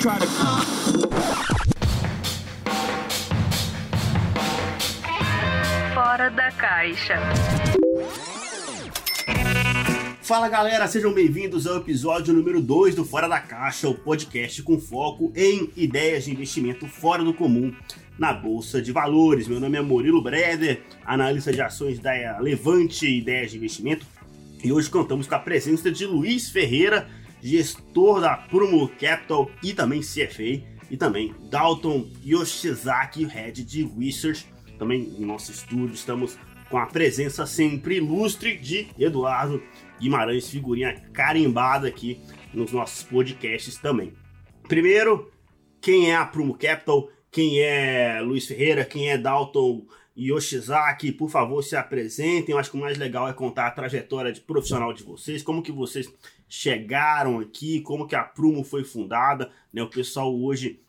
try to. Fora da caixa. Fala galera, sejam bem-vindos ao episódio número 2 do Fora da Caixa, o podcast com foco em ideias de investimento fora do comum na Bolsa de Valores. Meu nome é Murilo Breder, analista de ações da Levante Ideias de Investimento, e hoje contamos com a presença de Luiz Ferreira, gestor da Prumo Capital e também CFA, e também Dalton Yoshizaki, head de Research. Também em nosso estúdio estamos com a presença sempre ilustre de Eduardo Guimarães, figurinha carimbada aqui nos nossos podcasts também. Primeiro, quem é a Prumo Capital? Quem é Luiz Ferreira? Quem é Dalton Yoshizaki? Por favor, se apresentem. Eu acho que o mais legal é contar a trajetória de profissional de vocês, como que vocês chegaram aqui, como que a Prumo foi fundada. Né? O pessoal hoje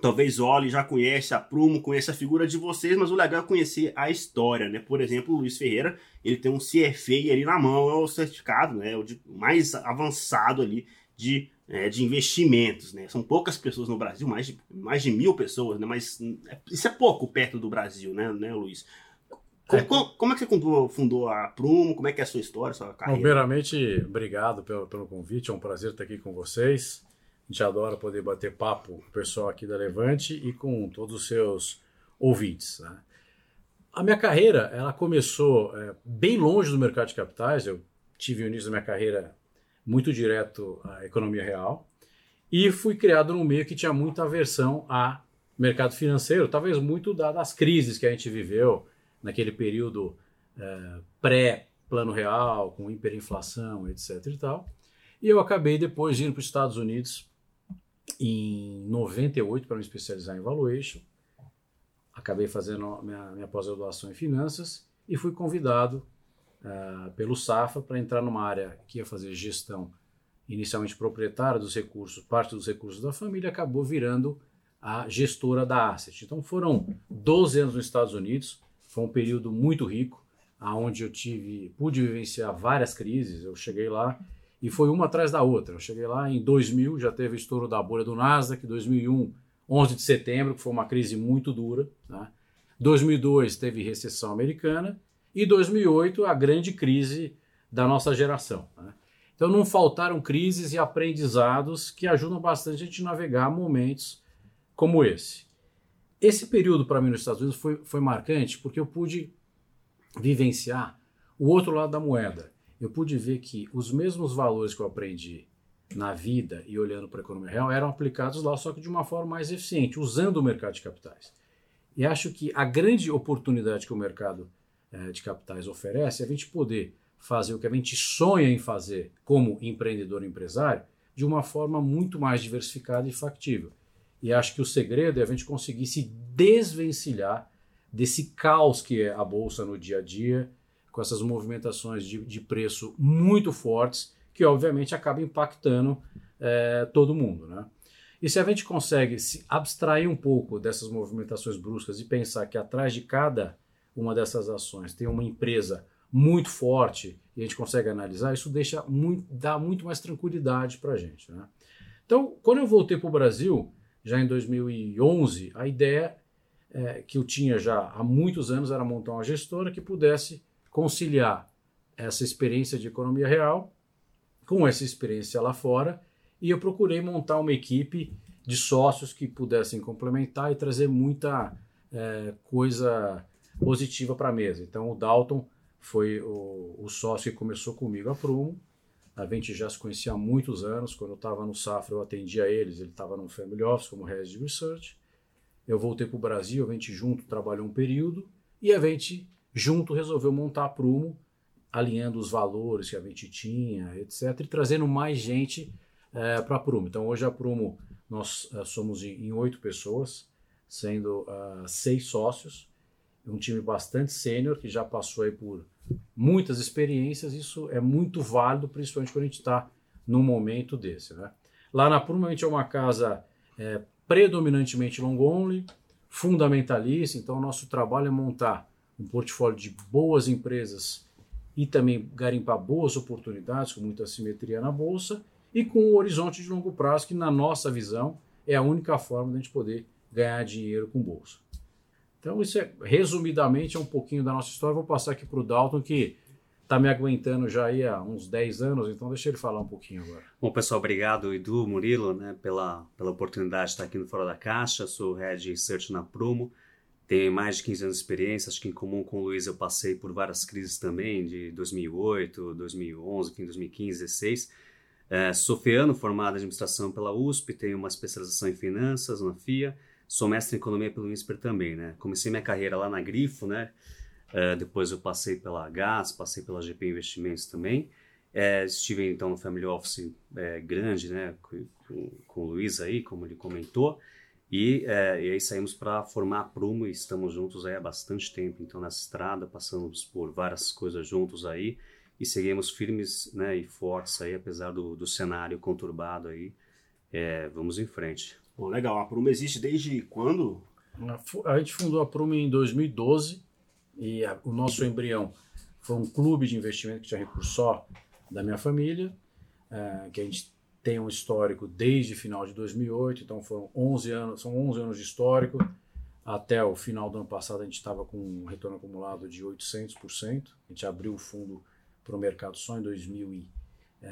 talvez olhe, já conhece a Prumo, conhece a figura de vocês, mas o legal é conhecer a história, né? Por exemplo, o Luiz Ferreira, ele tem um CFA ali na mão, é o certificado, né? O de, mais avançado ali de, é, de investimentos, né? São poucas pessoas no Brasil, mais de, mais de mil pessoas, né? Mas isso é pouco perto do Brasil, né, né Luiz? Como é, como, como é que você fundou a Prumo? Como é que é a sua história, a sua carreira? Primeiramente, obrigado pelo, pelo convite, é um prazer estar aqui com vocês. A gente adora poder bater papo com o pessoal aqui da Levante e com todos os seus ouvintes. Né? A minha carreira ela começou é, bem longe do mercado de capitais. Eu tive o início da minha carreira muito direto à economia real e fui criado num meio que tinha muita aversão a mercado financeiro, talvez muito das crises que a gente viveu naquele período é, pré-plano real, com hiperinflação, etc. e tal. E eu acabei depois indo para os Estados Unidos em 98 para me especializar em valuation. Acabei fazendo minha, minha pós-graduação em finanças e fui convidado uh, pelo SAFA para entrar numa área que ia fazer gestão inicialmente proprietária dos recursos, parte dos recursos da família, acabou virando a gestora da asset. Então foram 12 anos nos Estados Unidos, foi um período muito rico, aonde eu tive, pude vivenciar várias crises. Eu cheguei lá e foi uma atrás da outra. Eu cheguei lá em 2000, já teve o estouro da bolha do Nasdaq, 2001, 11 de setembro, que foi uma crise muito dura. Né? 2002 teve recessão americana e 2008 a grande crise da nossa geração. Né? Então não faltaram crises e aprendizados que ajudam bastante a gente navegar momentos como esse. Esse período para mim nos Estados Unidos foi, foi marcante porque eu pude vivenciar o outro lado da moeda eu pude ver que os mesmos valores que eu aprendi na vida e olhando para a economia real eram aplicados lá, só que de uma forma mais eficiente, usando o mercado de capitais. E acho que a grande oportunidade que o mercado eh, de capitais oferece é a gente poder fazer o que a gente sonha em fazer como empreendedor empresário de uma forma muito mais diversificada e factível. E acho que o segredo é a gente conseguir se desvencilhar desse caos que é a bolsa no dia a dia, com essas movimentações de, de preço muito fortes, que obviamente acaba impactando é, todo mundo. Né? E se a gente consegue se abstrair um pouco dessas movimentações bruscas e pensar que atrás de cada uma dessas ações tem uma empresa muito forte e a gente consegue analisar, isso deixa muito, dá muito mais tranquilidade para a gente. Né? Então, quando eu voltei para o Brasil, já em 2011, a ideia é, que eu tinha já há muitos anos era montar uma gestora que pudesse conciliar essa experiência de economia real com essa experiência lá fora e eu procurei montar uma equipe de sócios que pudessem complementar e trazer muita é, coisa positiva para a mesa. Então o Dalton foi o, o, sócio que começou comigo a Prumo. A gente já se conhecia há muitos anos. Quando eu estava no Safra, eu atendia eles. Ele estava no Family Office como Head Research. Eu voltei para o Brasil, a gente junto trabalhou um período e a gente junto resolveu montar a Prumo, alinhando os valores que a gente tinha, etc., e trazendo mais gente é, para a Prumo. Então, hoje a Prumo, nós é, somos em oito pessoas, sendo uh, seis sócios, um time bastante sênior, que já passou aí por muitas experiências, isso é muito válido, principalmente quando a gente está num momento desse. Né? Lá na gente é uma casa é, predominantemente long only, fundamentalista, então o nosso trabalho é montar um portfólio de boas empresas e também garimpar boas oportunidades com muita simetria na bolsa e com um horizonte de longo prazo que, na nossa visão, é a única forma de a gente poder ganhar dinheiro com bolsa. Então, isso é, resumidamente, é um pouquinho da nossa história. Vou passar aqui para o Dalton, que está me aguentando já aí há uns 10 anos, então deixa ele falar um pouquinho agora. Bom, pessoal, obrigado, Edu, Murilo, né, pela, pela oportunidade de estar aqui no Fora da Caixa. Sou Head Research na Prumo. Tenho mais de 15 anos de experiência, acho que em comum com o Luiz eu passei por várias crises também, de 2008, 2011, 2015, 2016. É, sou feano, formado em administração pela USP, tenho uma especialização em finanças na FIA, sou mestre em economia pelo INSPER também, né? Comecei minha carreira lá na Grifo, né? É, depois eu passei pela GAS, passei pela GP Investimentos também. É, estive então no Family Office é, grande, né? Com, com, o Luiz aí, como ele comentou. E, é, e aí saímos para formar a Prumo e estamos juntos aí há bastante tempo. Então nessa estrada, passamos por várias coisas juntos aí e seguimos firmes né, e fortes aí, apesar do, do cenário conturbado aí. É, vamos em frente. Bom, legal. A Prumo existe desde quando? A gente fundou a Prumo em 2012 e a, o nosso embrião foi um clube de investimento que tinha recurso só da minha família, é, que a gente tem um histórico desde final de 2008, então foram 11 anos, são 11 anos de histórico. Até o final do ano passado a gente estava com um retorno acumulado de 800%. A gente abriu o fundo para o mercado só em 2000 e, é,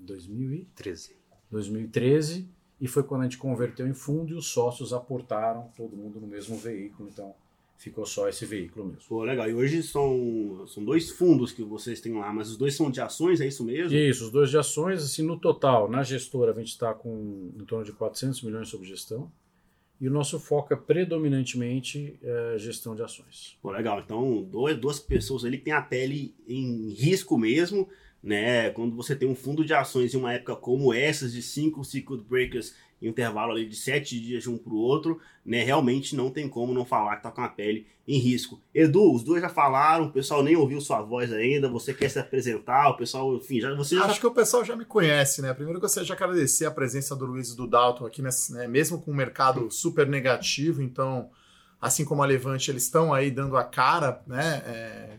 2013. 2013 e foi quando a gente converteu em fundo e os sócios aportaram todo mundo no mesmo veículo, então ficou só esse veículo mesmo. Pô, legal. E hoje são, são dois fundos que vocês têm lá, mas os dois são de ações, é isso mesmo? Isso, os dois de ações, assim, no total, na gestora a gente está com em torno de 400 milhões sob gestão, e o nosso foco é predominantemente é, gestão de ações. Pô, legal. Então, dois, duas pessoas ali que têm a pele em risco mesmo, né? Quando você tem um fundo de ações em uma época como essas, de cinco circuit breakers em intervalo ali de sete dias de um para o outro, né? Realmente não tem como não falar que tá com a pele em risco. Edu, os dois já falaram, o pessoal nem ouviu sua voz ainda, você quer se apresentar, o pessoal, enfim, já você Acho já... que o pessoal já me conhece, né? Primeiro gostaria de agradecer a presença do Luiz e do Dalton aqui, nesse, né? mesmo com um mercado super negativo, então, assim como a Levante, eles estão aí dando a cara, né? É,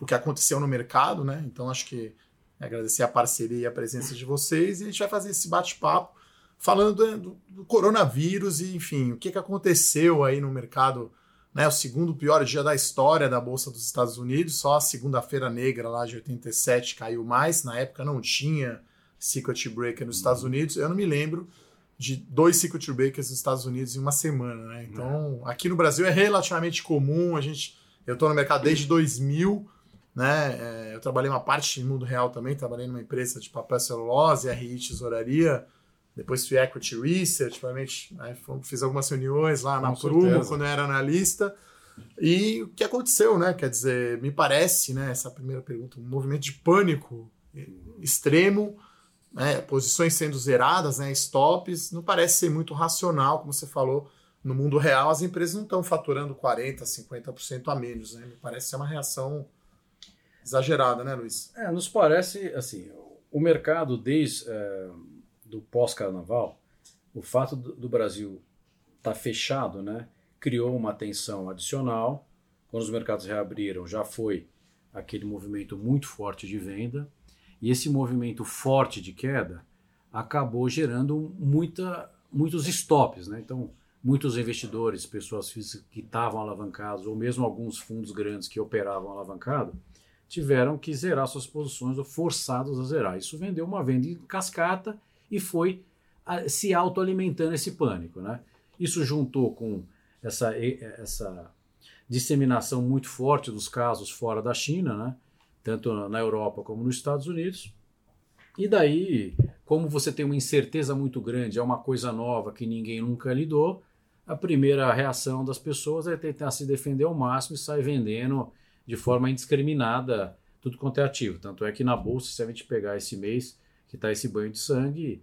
o que aconteceu no mercado, né? Então, acho que agradecer a parceria e a presença de vocês. E a gente vai fazer esse bate-papo falando do, do, coronavírus e, enfim, o que, que aconteceu aí no mercado, né? O segundo pior dia da história da Bolsa dos Estados Unidos, só a segunda-feira negra lá de 87 caiu mais, na época não tinha circuit breaker nos Estados Unidos, eu não me lembro de dois circuit breakers nos Estados Unidos em uma semana, né? Então, aqui no Brasil é relativamente comum, a gente, eu estou no mercado desde 2000, né? É, eu trabalhei uma parte no mundo real também, trabalhei numa empresa de papel celulose, RI tesouraria, depois fui equity research, provavelmente né, fiz algumas reuniões lá na Prumo quando eu era analista. E o que aconteceu, né? Quer dizer, me parece, né? Essa primeira pergunta, um movimento de pânico extremo, né, posições sendo zeradas, né? Stops, não parece ser muito racional, como você falou. No mundo real, as empresas não estão faturando 40%, 50% a menos, né? Me parece ser uma reação exagerada, né, Luiz? É, nos parece, assim, o mercado desde. É do pós-carnaval, o fato do, do Brasil estar tá fechado, né, criou uma tensão adicional. Quando os mercados reabriram, já foi aquele movimento muito forte de venda, e esse movimento forte de queda acabou gerando muita, muitos stops. Né? Então, muitos investidores, pessoas físicas que estavam alavancados, ou mesmo alguns fundos grandes que operavam alavancado, tiveram que zerar suas posições ou forçados a zerar. Isso vendeu uma venda em cascata e foi a, se autoalimentando esse pânico. Né? Isso juntou com essa, essa disseminação muito forte dos casos fora da China, né? tanto na Europa como nos Estados Unidos. E daí, como você tem uma incerteza muito grande, é uma coisa nova que ninguém nunca lidou, a primeira reação das pessoas é tentar se defender ao máximo e sair vendendo de forma indiscriminada tudo quanto é ativo. Tanto é que na bolsa, se a gente pegar esse mês, que está esse banho de sangue,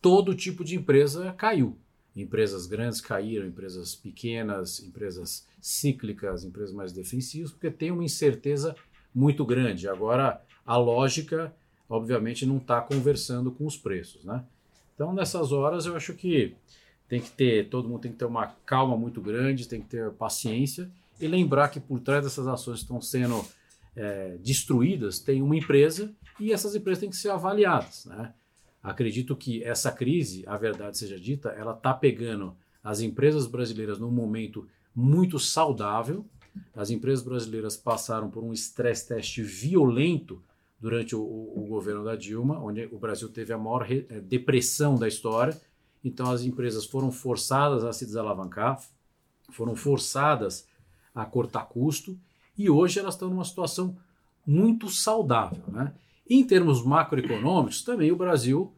todo tipo de empresa caiu. Empresas grandes caíram, empresas pequenas, empresas cíclicas, empresas mais defensivas, porque tem uma incerteza muito grande. Agora, a lógica, obviamente, não está conversando com os preços. Né? Então, nessas horas, eu acho que tem que ter, todo mundo tem que ter uma calma muito grande, tem que ter paciência e lembrar que por trás dessas ações que estão sendo é, destruídas tem uma empresa e essas empresas têm que ser avaliadas. Né? acredito que essa crise, a verdade seja dita, ela está pegando as empresas brasileiras num momento muito saudável. As empresas brasileiras passaram por um estresse teste violento durante o, o, governo da Dilma, onde o Brasil teve a maior eh, depressão da história. Então as empresas foram forçadas a se desalavancar, foram forçadas a cortar custo e hoje elas estão numa situação muito saudável. Né? Em termos macroeconômicos, também o Brasil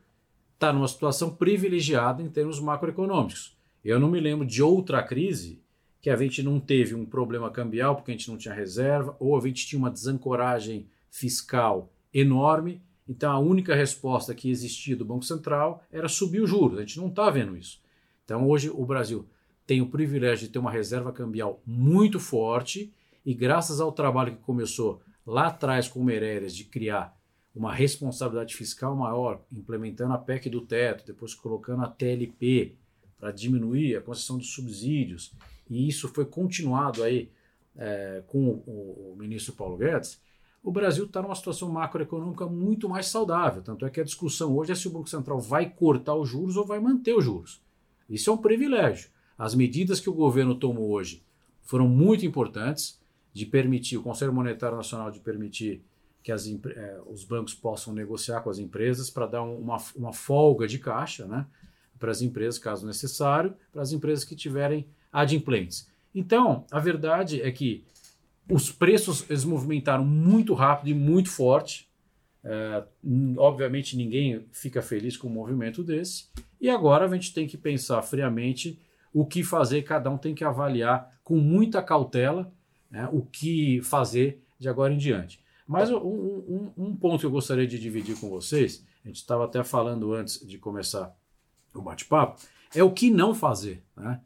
está numa situação privilegiada em termos macroeconômicos. Eu não me lembro de outra crise que a gente não teve um problema cambial porque a gente não tinha reserva, ou a gente tinha uma desancoragem fiscal enorme. Então a única resposta que existia do Banco Central era subir os juros. A gente não está vendo isso. Então hoje o Brasil tem o privilégio de ter uma reserva cambial muito forte e graças ao trabalho que começou lá atrás com o Meirelles de criar uma responsabilidade fiscal maior, implementando a PEC do teto, depois colocando a TLP para diminuir a concessão de subsídios, e isso foi continuado aí é, com o, o, ministro Paulo Guedes, o Brasil está numa situação macroeconômica muito mais saudável. Tanto é que a discussão hoje é se o Banco Central vai cortar os juros ou vai manter os juros. Isso é um privilégio. As medidas que o governo tomou hoje foram muito importantes de permitir, o Conselho Monetário Nacional de permitir que as, eh, os bancos possam negociar com as empresas para dar uma, uma folga de caixa né, para as empresas, caso necessário, para as empresas que tiverem adimplentes. Então, a verdade é que os preços eles movimentaram muito rápido e muito forte. É, obviamente, ninguém fica feliz com um movimento desse. E agora a gente tem que pensar friamente o que fazer, cada um tem que avaliar com muita cautela né, o que fazer de agora em diante. Mas um, um, um, ponto que eu gostaria de dividir com vocês, a gente estava até falando antes de começar o bate-papo, é o que não fazer. Né?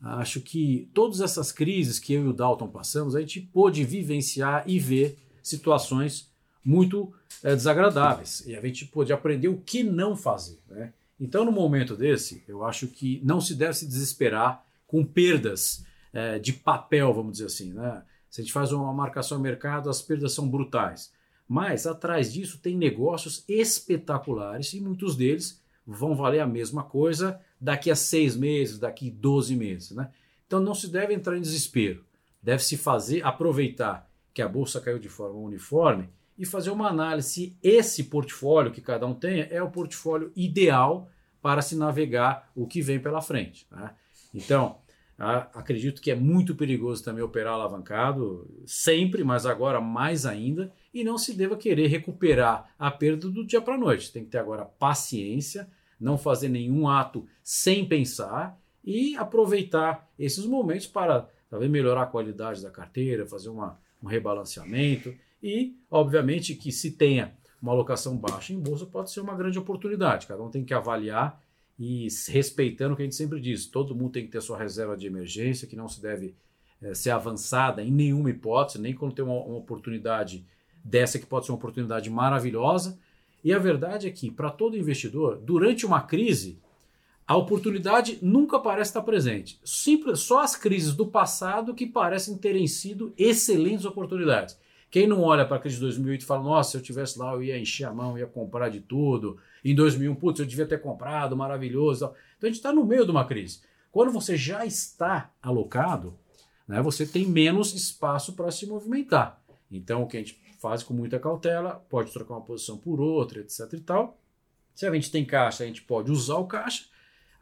Acho que todas essas crises que eu e o Dalton passamos, a gente pôde vivenciar e ver situações muito é, desagradáveis. E a gente pôde aprender o que não fazer. Né? Então, no momento desse, eu acho que não se deve se desesperar com perdas é, de papel, vamos dizer assim. Né? Se a gente faz uma marcação ao mercado, as perdas são brutais. Mas atrás disso tem negócios espetaculares e muitos deles vão valer a mesma coisa daqui a seis meses, daqui a 12 meses. Né? Então não se deve entrar em desespero. Deve-se fazer, aproveitar que a bolsa caiu de forma uniforme e fazer uma análise se esse portfólio que cada um tenha é o portfólio ideal para se navegar o que vem pela frente. Né? Então, acredito que é muito perigoso também operar alavancado, sempre, mas agora mais ainda, e não se deva querer recuperar a perda do dia para a noite. Tem que ter agora paciência, não fazer nenhum ato sem pensar e aproveitar esses momentos para talvez melhorar a qualidade da carteira, fazer uma, um rebalanceamento e, obviamente, que se tenha uma alocação baixa em bolsa pode ser uma grande oportunidade. Cada um tem que avaliar e respeitando o que a gente sempre diz, todo mundo tem que ter sua reserva de emergência, que não se deve é, ser avançada em nenhuma hipótese, nem quando tem uma, uma, oportunidade dessa que pode ser uma oportunidade maravilhosa. E a verdade é que, para todo investidor, durante uma crise, a oportunidade nunca parece estar presente. Simples, só as crises do passado que parecem terem sido excelentes oportunidades. Quem não olha para a crise de 2008 e fala, nossa, se eu tivesse lá, eu ia encher a mão, ia comprar de tudo. Em 2001, putz, eu devia ter comprado, maravilhoso. Então a gente está no meio de uma crise. Quando você já está alocado, né, você tem menos espaço para se movimentar. Então o que a gente faz com muita cautela, pode trocar uma posição por outra, etc e tal. Se a gente tem caixa, a gente pode usar o caixa.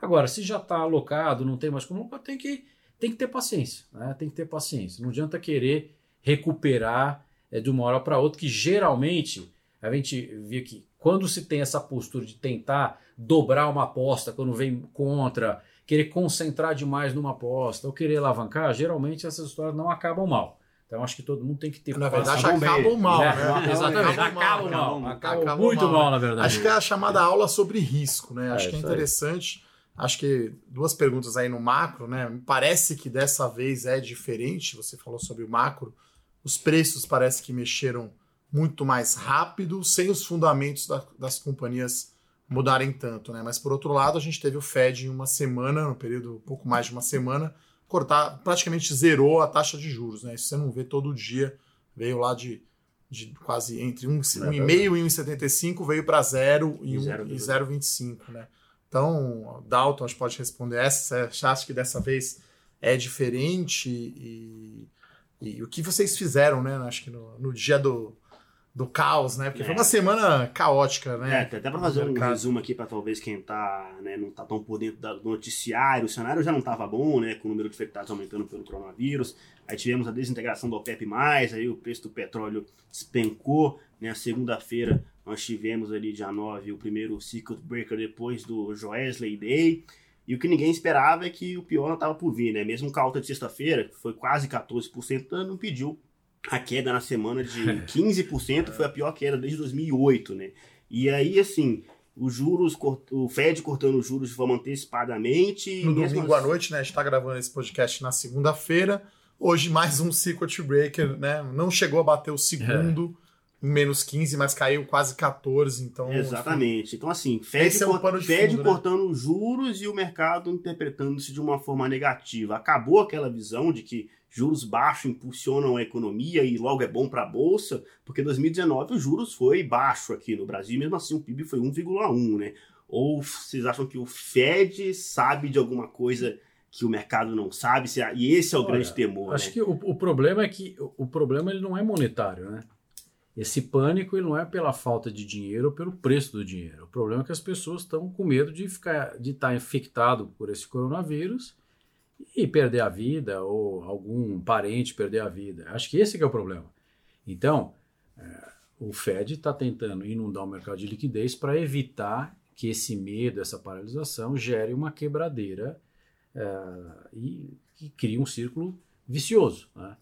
Agora, se já está alocado, não tem mais como, tem que, tem que ter paciência. Né? Tem que ter paciência. Não adianta querer recuperar é, de uma hora para outra, que geralmente a gente vê que quando se tem essa postura de tentar dobrar uma aposta, quando vem contra, querer concentrar demais numa aposta ou querer alavancar, geralmente essas histórias não acabam mal. Então acho que todo mundo tem que ter Na verdade, acabam mal, né? né? Exatamente, acabam mal. Acabam muito mal, na verdade. Acho que é a chamada aula sobre risco, né? Acho é, que é interessante. Aí. Acho que duas perguntas aí no macro, né? Parece que dessa vez é diferente. Você falou sobre o macro os preços parece que mexeram muito mais rápido, sem os fundamentos da, das companhias mudarem tanto, né? Mas por outro lado, a gente teve o Fed em uma semana, no período um pouco mais de uma semana, cortar, praticamente zerou a taxa de juros, né? Isso você não vê todo dia, veio lá de, de quase entre 1,5 e 1,75 veio para 0 e 0,25, né? Então, Dalton, acho que pode responder essa. Você acha que dessa vez é diferente? E, e, e o que vocês fizeram, né? Acho que no, no dia do, do caos, né? Porque é. foi uma semana caótica, né? É, até para fazer um resumo aqui para talvez quem tá, né, não tá tão por dentro do noticiário, o cenário já não estava bom, né, com o número de infectados aumentando pelo coronavírus. Aí tivemos a desintegração do OPEP+, aí o preço do petróleo despencou, né? Segunda-feira nós tivemos ali dia 9 o primeiro circuit breaker depois do Joesley Day. E o que ninguém esperava é que o pior não estava por vir, né? Mesmo com a alta de sexta-feira, que foi quase 14%, não pediu a queda na semana de 15% foi a pior queda desde 2008, né? E aí, assim, os juros, o Fed cortando os juros de forma antecipadamente. No domingo assim... à noite, né? A gente está gravando esse podcast na segunda-feira. Hoje, mais um circuit breaker, né? Não chegou a bater o segundo. É. Menos 15, mas caiu quase 14, então... Exatamente. Então, assim, Fed, é um Fed fundo, né? cortando né? juros e o mercado interpretando-se de uma forma negativa. Acabou aquela visão de que juros baixos impulsionam a economia e logo é bom para a bolsa, porque 2019 os juros foi baixo aqui no Brasil, mesmo assim o PIB foi 1,1, né? Ou vocês acham que o Fed sabe de alguma coisa que o mercado não sabe? E esse é o Olha, grande temor. Acho né? que o, o, problema é que o problema ele não é monetário, né? Esse pânico ele não é pela falta de dinheiro ou pelo preço do dinheiro. O problema é que as pessoas estão com medo de ficar, de estar infectado por esse coronavírus e perder a vida ou algum parente perder a vida. Acho que esse que é o problema. Então, é, o Fed está tentando inundar o mercado de liquidez para evitar que esse medo, essa paralisação gere uma quebradeira é, e crie um círculo vicioso. Né?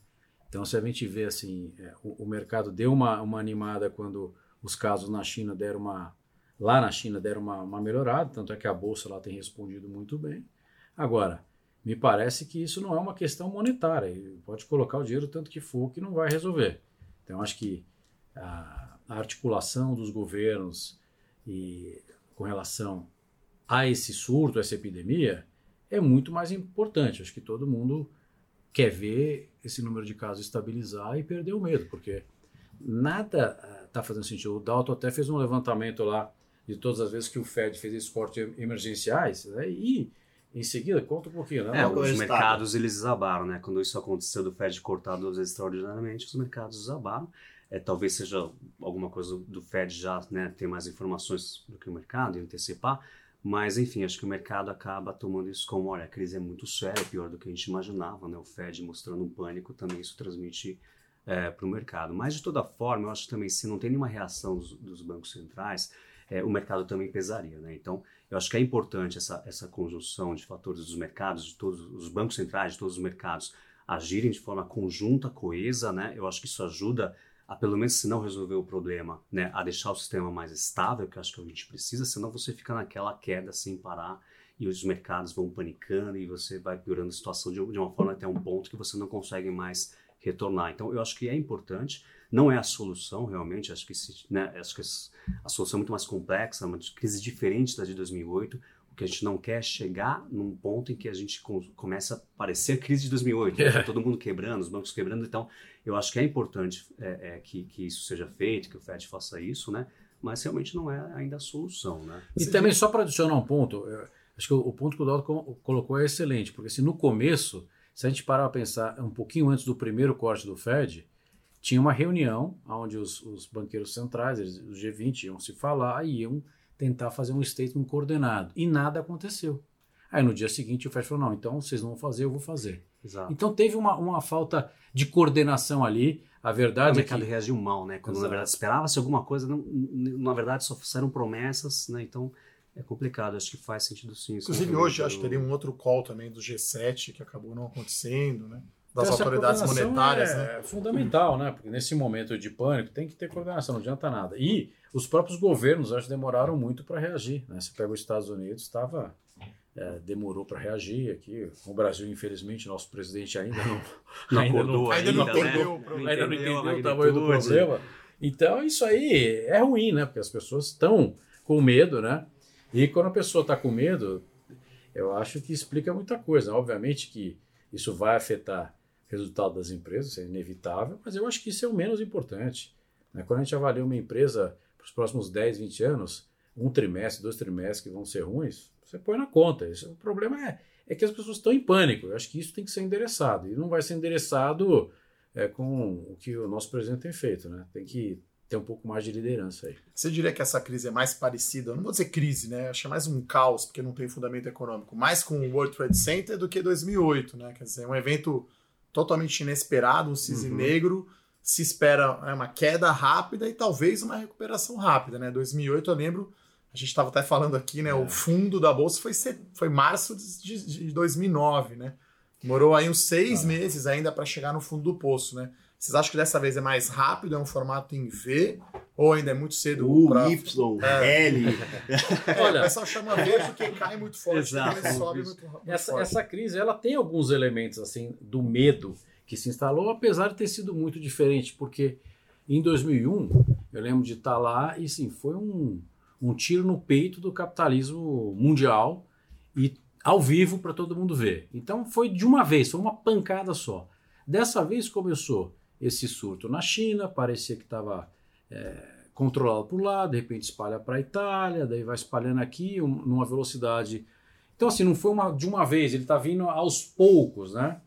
Então, se a gente vê assim, é, o, o, mercado deu uma, uma animada quando os casos na China deram uma lá na China deram uma, uma melhorada, tanto é que a bolsa lá tem respondido muito bem. Agora, me parece que isso não é uma questão monetária. Pode colocar o dinheiro tanto que for que não vai resolver. Então, acho que a, a articulação dos governos e com relação a esse surto, essa epidemia, é muito mais importante. Acho que todo mundo quer ver esse número de casos estabilizar e perder o medo, porque nada está uh, fazendo sentido. O Dalton até fez um levantamento lá de todas as vezes que o Fed fez esses cortes emergenciais, né, e em seguida, conta um pouquinho, né? É, os mercados eles desabaram, né? Quando isso aconteceu do Fed cortar duas vezes extraordinariamente, os mercados desabaram. É, talvez seja alguma coisa do Fed já né, ter mais informações do que o mercado e antecipar, mas enfim, acho que o mercado acaba tomando isso como, olha, a crise é muito séria, pior do que a gente imaginava, né? O Fed mostrando um pânico, também isso transmite é, para o mercado. Mas de toda forma, eu acho que também se não tem nenhuma reação dos, dos bancos centrais, é, o mercado também pesaria, né? Então, eu acho que é importante essa, essa conjunção de fatores dos mercados, de todos os bancos centrais, de todos os mercados agirem de forma conjunta, coesa, né? Eu acho que isso ajuda a, pelo menos, se não resolver o problema, né, a deixar o sistema mais estável, que eu acho que a gente precisa, senão você fica naquela queda sem parar e os mercados vão panicando e você vai piorando a situação de, de uma forma até um ponto que você não consegue mais retornar. Então, eu acho que é importante, não é a solução realmente, acho que, se, né, acho que a solução é muito mais complexa, uma crise diferente da de 2008. O que a gente não quer é chegar num ponto em que a gente começa a parecer a crise de 2008, né? Tá todo mundo quebrando, os bancos quebrando. Então, eu acho que é importante é, é, que, que isso seja feito, que o Fed faça isso, né? Mas realmente não é ainda a solução, né? E também, só para adicionar um ponto, acho que o, o ponto que o Dalton colocou é excelente, porque assim, no começo, se a gente parar para pensar um pouquinho antes do primeiro corte do Fed, tinha uma reunião onde os, os banqueiros centrais, eles, os G20, iam se falar e iam tentar fazer um statement coordenado. E nada aconteceu. Aí no dia seguinte o Fed falou: não, então vocês não vão fazer, eu vou fazer. Exato. Então teve uma, uma falta de coordenação ali. A verdade o é mercado que... reagiu mal, né? Quando Exato. na verdade esperava-se alguma coisa, não, na verdade só eram promessas, né? Então é complicado, acho que faz sentido sim. Inclusive hoje acho que teria um outro call também do G7 que acabou não acontecendo, né? das então, autoridades monetárias. É, né? é fundamental, né? Porque nesse momento de pânico tem que ter coordenação, não adianta nada. E os próprios governos, acho, demoraram muito para reagir. Né? Você pega os Estados Unidos, estava é, demorou para reagir aqui. O Brasil, infelizmente, nosso presidente ainda não, não ainda acordou, não, ainda, não né? entendeu, né? ainda não entendeu o tamanho do problema. Então, isso aí é ruim, né? Porque as pessoas estão com medo, né? E quando a pessoa está com medo, eu acho que explica muita coisa. Obviamente que isso vai afetar resultado das empresas, é inevitável, mas eu acho que isso é o menos importante. Né? Quando a gente avalia uma empresa para os próximos 10, 20 anos, um trimestre, dois trimestres que vão ser ruins, você põe na conta. Isso, o problema é, é que as pessoas estão em pânico. Eu acho que isso tem que ser endereçado. E não vai ser endereçado é, com o que o nosso presidente tem feito. Né? Tem que ter um pouco mais de liderança aí. Você diria que essa crise é mais parecida, eu não vou dizer crise, né? Acho é mais um caos, porque não tem fundamento econômico, mais com o World Trade Center do que 2008, né? Quer dizer, um evento totalmente inesperado, um cisne uhum. negro, se espera é, uma queda rápida e talvez uma recuperação rápida, né? 2008, eu lembro, a gente estava até falando aqui, né? É. O fundo da bolsa foi, foi março de, de 2009, né? Demorou aí uns seis ah. meses ainda para chegar no fundo do poço, né? Vocês acham que dessa vez é mais rápido, é um formato em V, ou ainda é muito cedo U, pra... Y, é. L. É, Olha, o pessoal chama V porque cai muito forte, Exato. sobe muito, muito essa, forte. Essa crise ela tem alguns elementos assim do medo que se instalou, apesar de ter sido muito diferente, porque em 2001 eu lembro de estar lá e sim, foi um, um tiro no peito do capitalismo mundial e ao vivo para todo mundo ver. Então foi de uma vez, foi uma pancada só. Dessa vez começou esse surto na China, parecia que estava é, controlado por lá, de repente espalha para a Itália, daí vai espalhando aqui um, numa velocidade. Então, assim, não foi uma, de uma vez, ele está vindo aos poucos, né?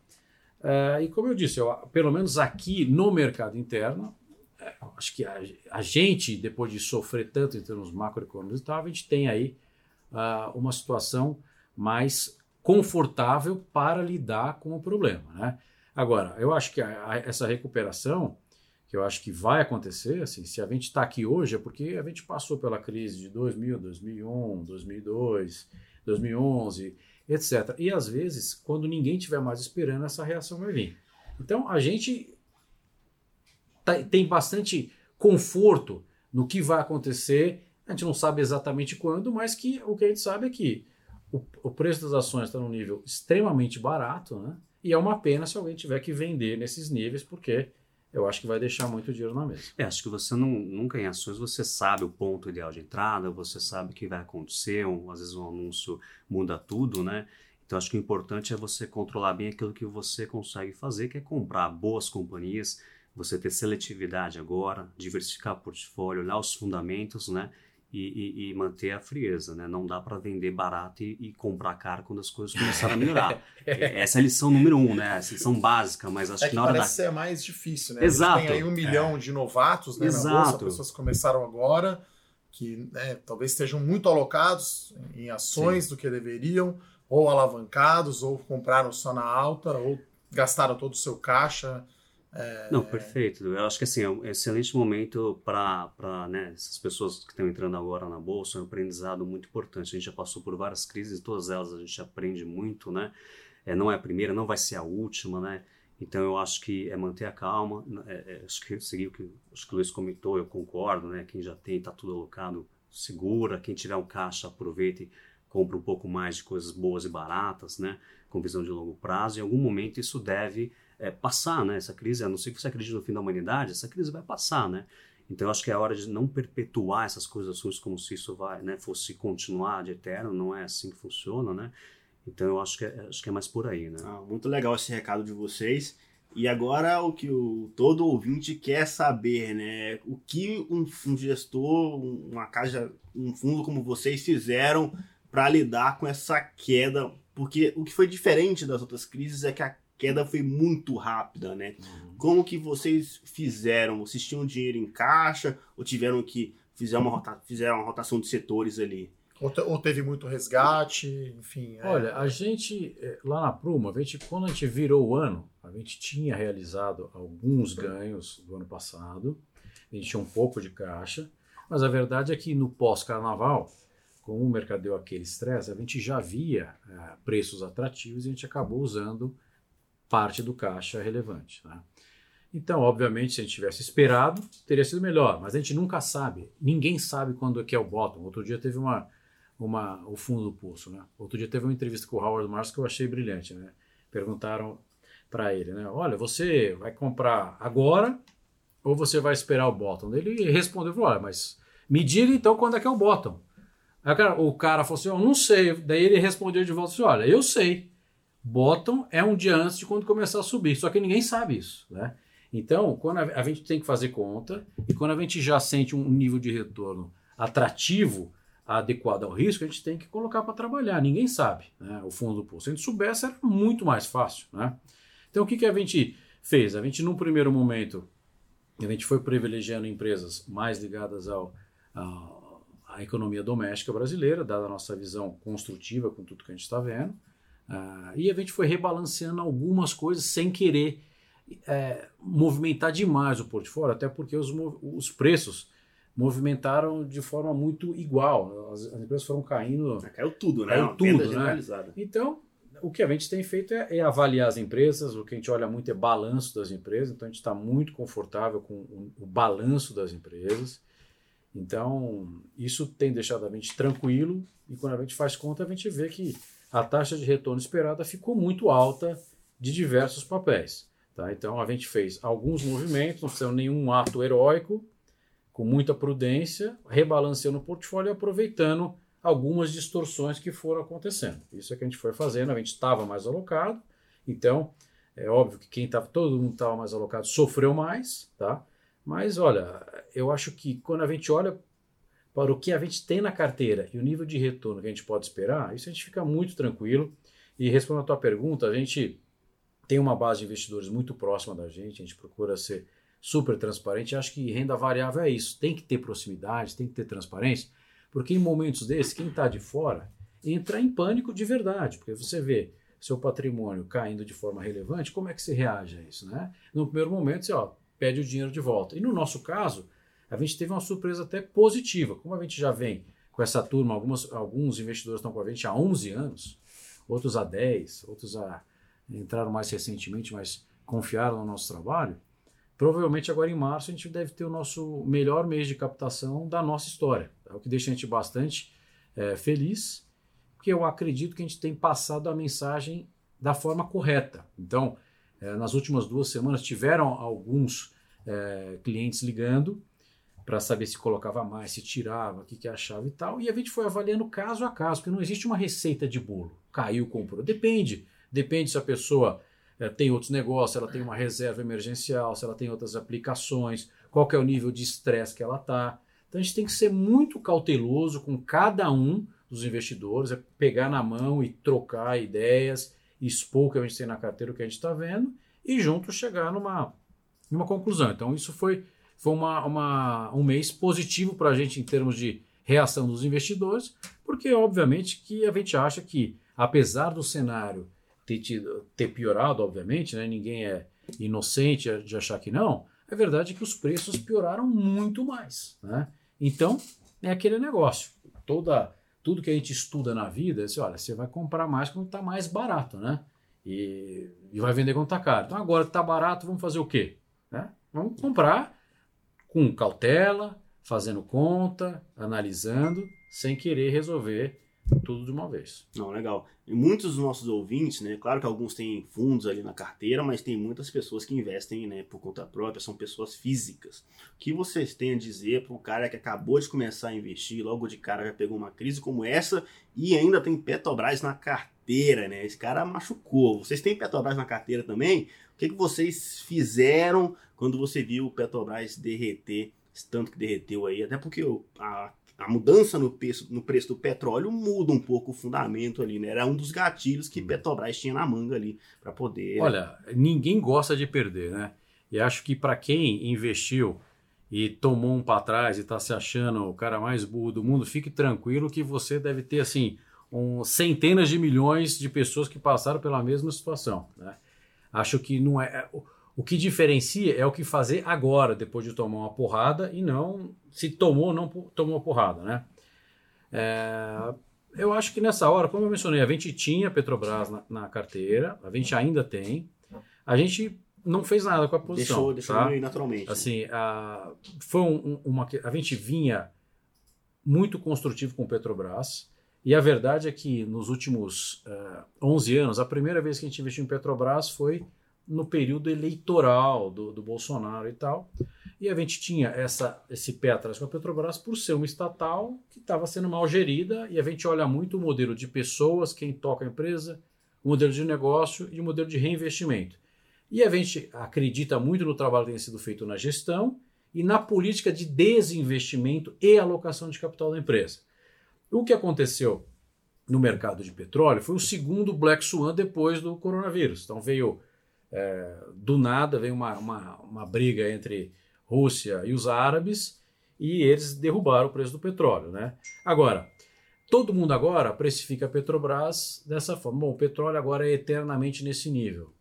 É, e como eu disse, eu, pelo menos aqui no mercado interno, é, acho que a, a, gente, depois de sofrer tanto em termos macroeconômicos e tal, a gente tem aí uh, uma situação mais confortável para lidar com o problema, né? Agora, eu acho que a, a, essa recuperação, que eu acho que vai acontecer, assim, se a gente está aqui hoje, é porque a gente passou pela crise de 2000, 2001, 2002, 2011, etc. E às vezes, quando ninguém estiver mais esperando, essa reação vai vir. Então, a gente tá, tem bastante conforto no que vai acontecer. A gente não sabe exatamente quando, mas que o que a gente sabe é que o, o preço das ações está num nível extremamente barato, né? E é uma pena se alguém tiver que vender nesses níveis, porque eu acho que vai deixar muito dinheiro na mesa. É, acho que você não, nunca em ações você sabe o ponto ideal de entrada, você sabe o que vai acontecer, um, às vezes um anúncio muda tudo, né? Então acho que o importante é você controlar bem aquilo que você consegue fazer, que é comprar boas companhias, você ter seletividade agora, diversificar o portfólio, olhar os fundamentos, né? E, e, e, manter a frieza, né? Não dá para vender barato e, e, comprar caro quando as coisas começarem a melhorar. Essa é a lição número um, né? A lição básica, mas acho é que, que na hora parece da... ser mais difícil, né? Exato. Tem aí um milhão é. de novatos né, Exato. na bolsa, pessoas que começaram agora, que né, talvez estejam muito alocados em ações Sim. do que deveriam, ou alavancados, ou compraram só na alta, ou gastaram todo o seu caixa é... Não, perfeito. Eu acho que assim, é um excelente momento para né, essas pessoas que estão entrando agora na bolsa, é um aprendizado muito importante. A gente já passou por várias crises, todas elas a gente aprende muito, né? É, não é a primeira, não vai ser a última, né? Então eu acho que é manter a calma. É, é, acho que seguir o que, acho que o Luiz comentou, eu concordo, né? Quem já tem, está tudo alocado, segura. Quem tiver um caixa, aproveita e compra um pouco mais de coisas boas e baratas, né? Com visão de longo prazo. Em algum momento isso deve é, passar, né? Essa crise, a não ser que você acredite no fim da humanidade, essa crise vai passar, né? Então, eu acho que é hora de não perpetuar essas coisas como se isso vai, né, fosse continuar de eterno, não é assim que funciona, né? Então, eu acho que é, acho que é mais por aí, né? Ah, muito legal esse recado de vocês. E agora o que o, todo ouvinte quer saber, né? O que um, um gestor, uma casa, um fundo como vocês fizeram para lidar com essa queda? Porque o que foi diferente das outras crises é que a queda foi muito rápida, né? Uhum. Como que vocês fizeram? Vocês tinham dinheiro em caixa ou tiveram que fizer uma rota, fizeram uma rotação de setores ali? Ou, ou teve muito resgate, enfim. É... Olha, a gente é, lá na Pruma, a gente, quando a gente virou o ano, a gente tinha realizado alguns ganhos do ano passado, a gente tinha um pouco de caixa, mas a verdade é que no pós-carnaval, como o mercado deu aquele estresse, a gente já via é, preços atrativos e a gente acabou usando parte do caixa relevante. Né? Então, obviamente, se a gente tivesse esperado, teria sido melhor, mas a gente nunca sabe. Ninguém sabe quando é que é o bottom. Outro dia teve uma, uma, o fundo do pulso. Né? Outro dia teve uma entrevista com o Howard Marks que eu achei brilhante. Né? Perguntaram para ele, né? olha, você vai comprar agora ou você vai esperar o bottom? Ele respondeu, olha, mas me diga então quando é que é o bottom. Aí o cara, o cara falou assim, eu não sei. Daí ele respondeu de volta assim, olha, eu sei. Bottom é um dia antes de quando começar a subir, só que ninguém sabe isso, né? Então, quando a, a gente tem que fazer conta e quando a gente já sente um nível de retorno atrativo, adequado ao risco, a gente tem que colocar para trabalhar. Ninguém sabe né, o fundo do poço. Se a gente soubesse, era muito mais fácil. Né? Então, o que, que a gente fez? A gente, num primeiro momento, a gente foi privilegiando empresas mais ligadas ao, ao, à economia doméstica brasileira, dada a nossa visão construtiva com tudo que a gente está vendo. Uh, e a gente foi rebalanceando algumas coisas sem querer é, movimentar demais o portfólio, até porque os, os preços movimentaram de forma muito igual. As, as empresas foram caindo. Caiu tudo, né? Caiu tudo, né? Então, o que a gente tem feito é, é, avaliar as empresas, o que a gente olha muito é balanço das empresas, então a gente está muito confortável com o, o, balanço das empresas. Então, isso tem deixado a gente tranquilo e quando a gente faz conta, a gente vê que a taxa de retorno esperada ficou muito alta de diversos papéis. Tá? Então, a gente fez alguns movimentos, não fizemos nenhum ato heróico, com muita prudência, rebalanceando o portfólio e aproveitando algumas distorções que foram acontecendo. Isso é que a gente foi fazendo, a gente estava mais alocado, então é óbvio que quem estava, todo mundo estava mais alocado sofreu mais, tá? Mas olha, eu acho que quando a gente olha para o que a gente tem na carteira e o nível de retorno que a gente pode esperar, isso a gente fica muito tranquilo. E respondendo a tua pergunta, a gente tem uma base de investidores muito próxima da gente, a gente procura ser super transparente. Acho que renda variável é isso. Tem que ter proximidade, tem que ter transparência, porque em momentos desses, quem está de fora entra em pânico de verdade, porque você vê seu patrimônio caindo de forma relevante, como é que você reage a isso? Né? No primeiro momento, você ó, pede o dinheiro de volta. E no nosso caso, a gente teve uma surpresa até positiva. Como a gente já vem com essa turma, algumas, alguns investidores estão com a gente há 11 anos, outros há 10, outros há, entraram mais recentemente, mas confiaram no nosso trabalho. Provavelmente agora em março a gente deve ter o nosso melhor mês de captação da nossa história. É o que deixa a gente bastante é, feliz, porque eu acredito que a gente tem passado a mensagem da forma correta. Então, é, nas últimas duas semanas tiveram alguns é, clientes ligando para saber se colocava mais, se tirava, o que, que achava e tal. E a gente foi avaliando caso a caso, porque não existe uma receita de bolo. Caiu, comprou. Depende. Depende se a pessoa ela tem outros negócios, ela tem uma reserva emergencial, se ela tem outras aplicações, qual é o nível de estresse que ela está. Então a gente tem que ser muito cauteloso com cada um dos investidores, é pegar na mão e trocar ideias, expor o que a gente tem na carteira, o que a gente está vendo, e juntos chegar numa, numa conclusão. Então isso foi, foi uma, uma um mês positivo para a gente em termos de reação dos investidores, porque obviamente que a gente acha que, apesar do cenário ter, tido, ter piorado, obviamente, né? ninguém é inocente de achar que não. A verdade é que os preços pioraram muito mais. Né? Então, é aquele negócio. Toda, tudo que a gente estuda na vida, é assim, olha, você vai comprar mais quando está mais barato, né? E, e vai vender quando está caro. Então, agora que está barato, vamos fazer o quê? Né? Vamos comprar com cautela, fazendo conta, analisando, sem querer resolver tudo de uma vez. Não, legal. E muitos dos nossos ouvintes, né? Claro que alguns têm fundos ali na carteira, mas tem muitas pessoas que investem, né, por conta própria, são pessoas físicas. O que vocês têm a dizer para o cara que acabou de começar a investir, logo de cara já pegou uma crise como essa e ainda tem Petrobras na carteira, né? Esse cara machucou. Vocês têm Petrobras na carteira também? O que, que vocês fizeram quando você viu o Petrobras derreter, tanto que derreteu aí? Até porque a a mudança no preço, no preço do petróleo muda um pouco o fundamento ali, né? Era um dos gatilhos que Petrobras tinha na manga ali para poder. Olha, ninguém gosta de perder, né? E acho que para quem investiu e tomou um para trás e está se achando o cara mais burro do mundo, fique tranquilo que você deve ter assim um, centenas de milhões de pessoas que passaram pela mesma situação. Né? Acho que não é o que diferencia é o que fazer agora, depois de tomar uma porrada, e não se tomou ou não tomou porrada, né? É, eu acho que nessa hora, como eu mencionei, a gente tinha Petrobras na, na, carteira, a gente ainda tem, a gente não fez nada com a posição. Deixou, deixou tá? naturalmente. Assim, a, foi um, uma, a gente vinha muito construtivo com Petrobras, e a verdade é que nos últimos uh, é, 11 anos, a primeira vez que a gente investiu em Petrobras foi no período eleitoral do, do Bolsonaro e tal. E a gente tinha essa, esse pé atrás com a Petrobras por ser uma estatal que estava sendo mal gerida, e a gente olha muito o modelo de pessoas, quem toca a empresa, o modelo de negócio e o modelo de reinvestimento. E a gente acredita muito no trabalho que tem sido feito na gestão e na política de desinvestimento e alocação de capital da empresa. O que aconteceu no mercado de petróleo foi o segundo Black Swan depois do coronavírus. Então veio é, do nada, veio uma, uma, uma briga entre Rússia e os árabes e eles derrubaram o preço do petróleo. Né? Agora, todo mundo agora precifica a Petrobras dessa forma. Bom, o petróleo agora é eternamente nesse nível.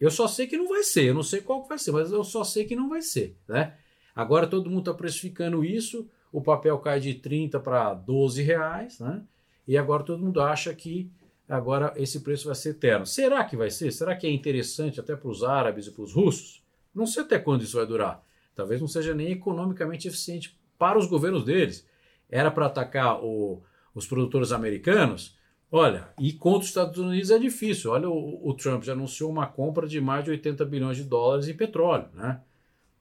Eu só sei que não vai ser, eu não sei qual que vai ser, mas eu só sei que não vai ser. Né? Agora todo mundo está precificando isso, o papel cai de 30 para 12 reais, né? e agora todo mundo acha que agora esse preço vai ser eterno. Será que vai ser? Será que é interessante até para os árabes e para os russos? Não sei até quando isso vai durar. Talvez não seja nem economicamente eficiente para os governos deles. Era para atacar o, os produtores americanos. Olha, e contra os Estados Unidos é difícil. Olha, o, o, Trump já anunciou uma compra de mais de 80 bilhões de dólares em petróleo, né?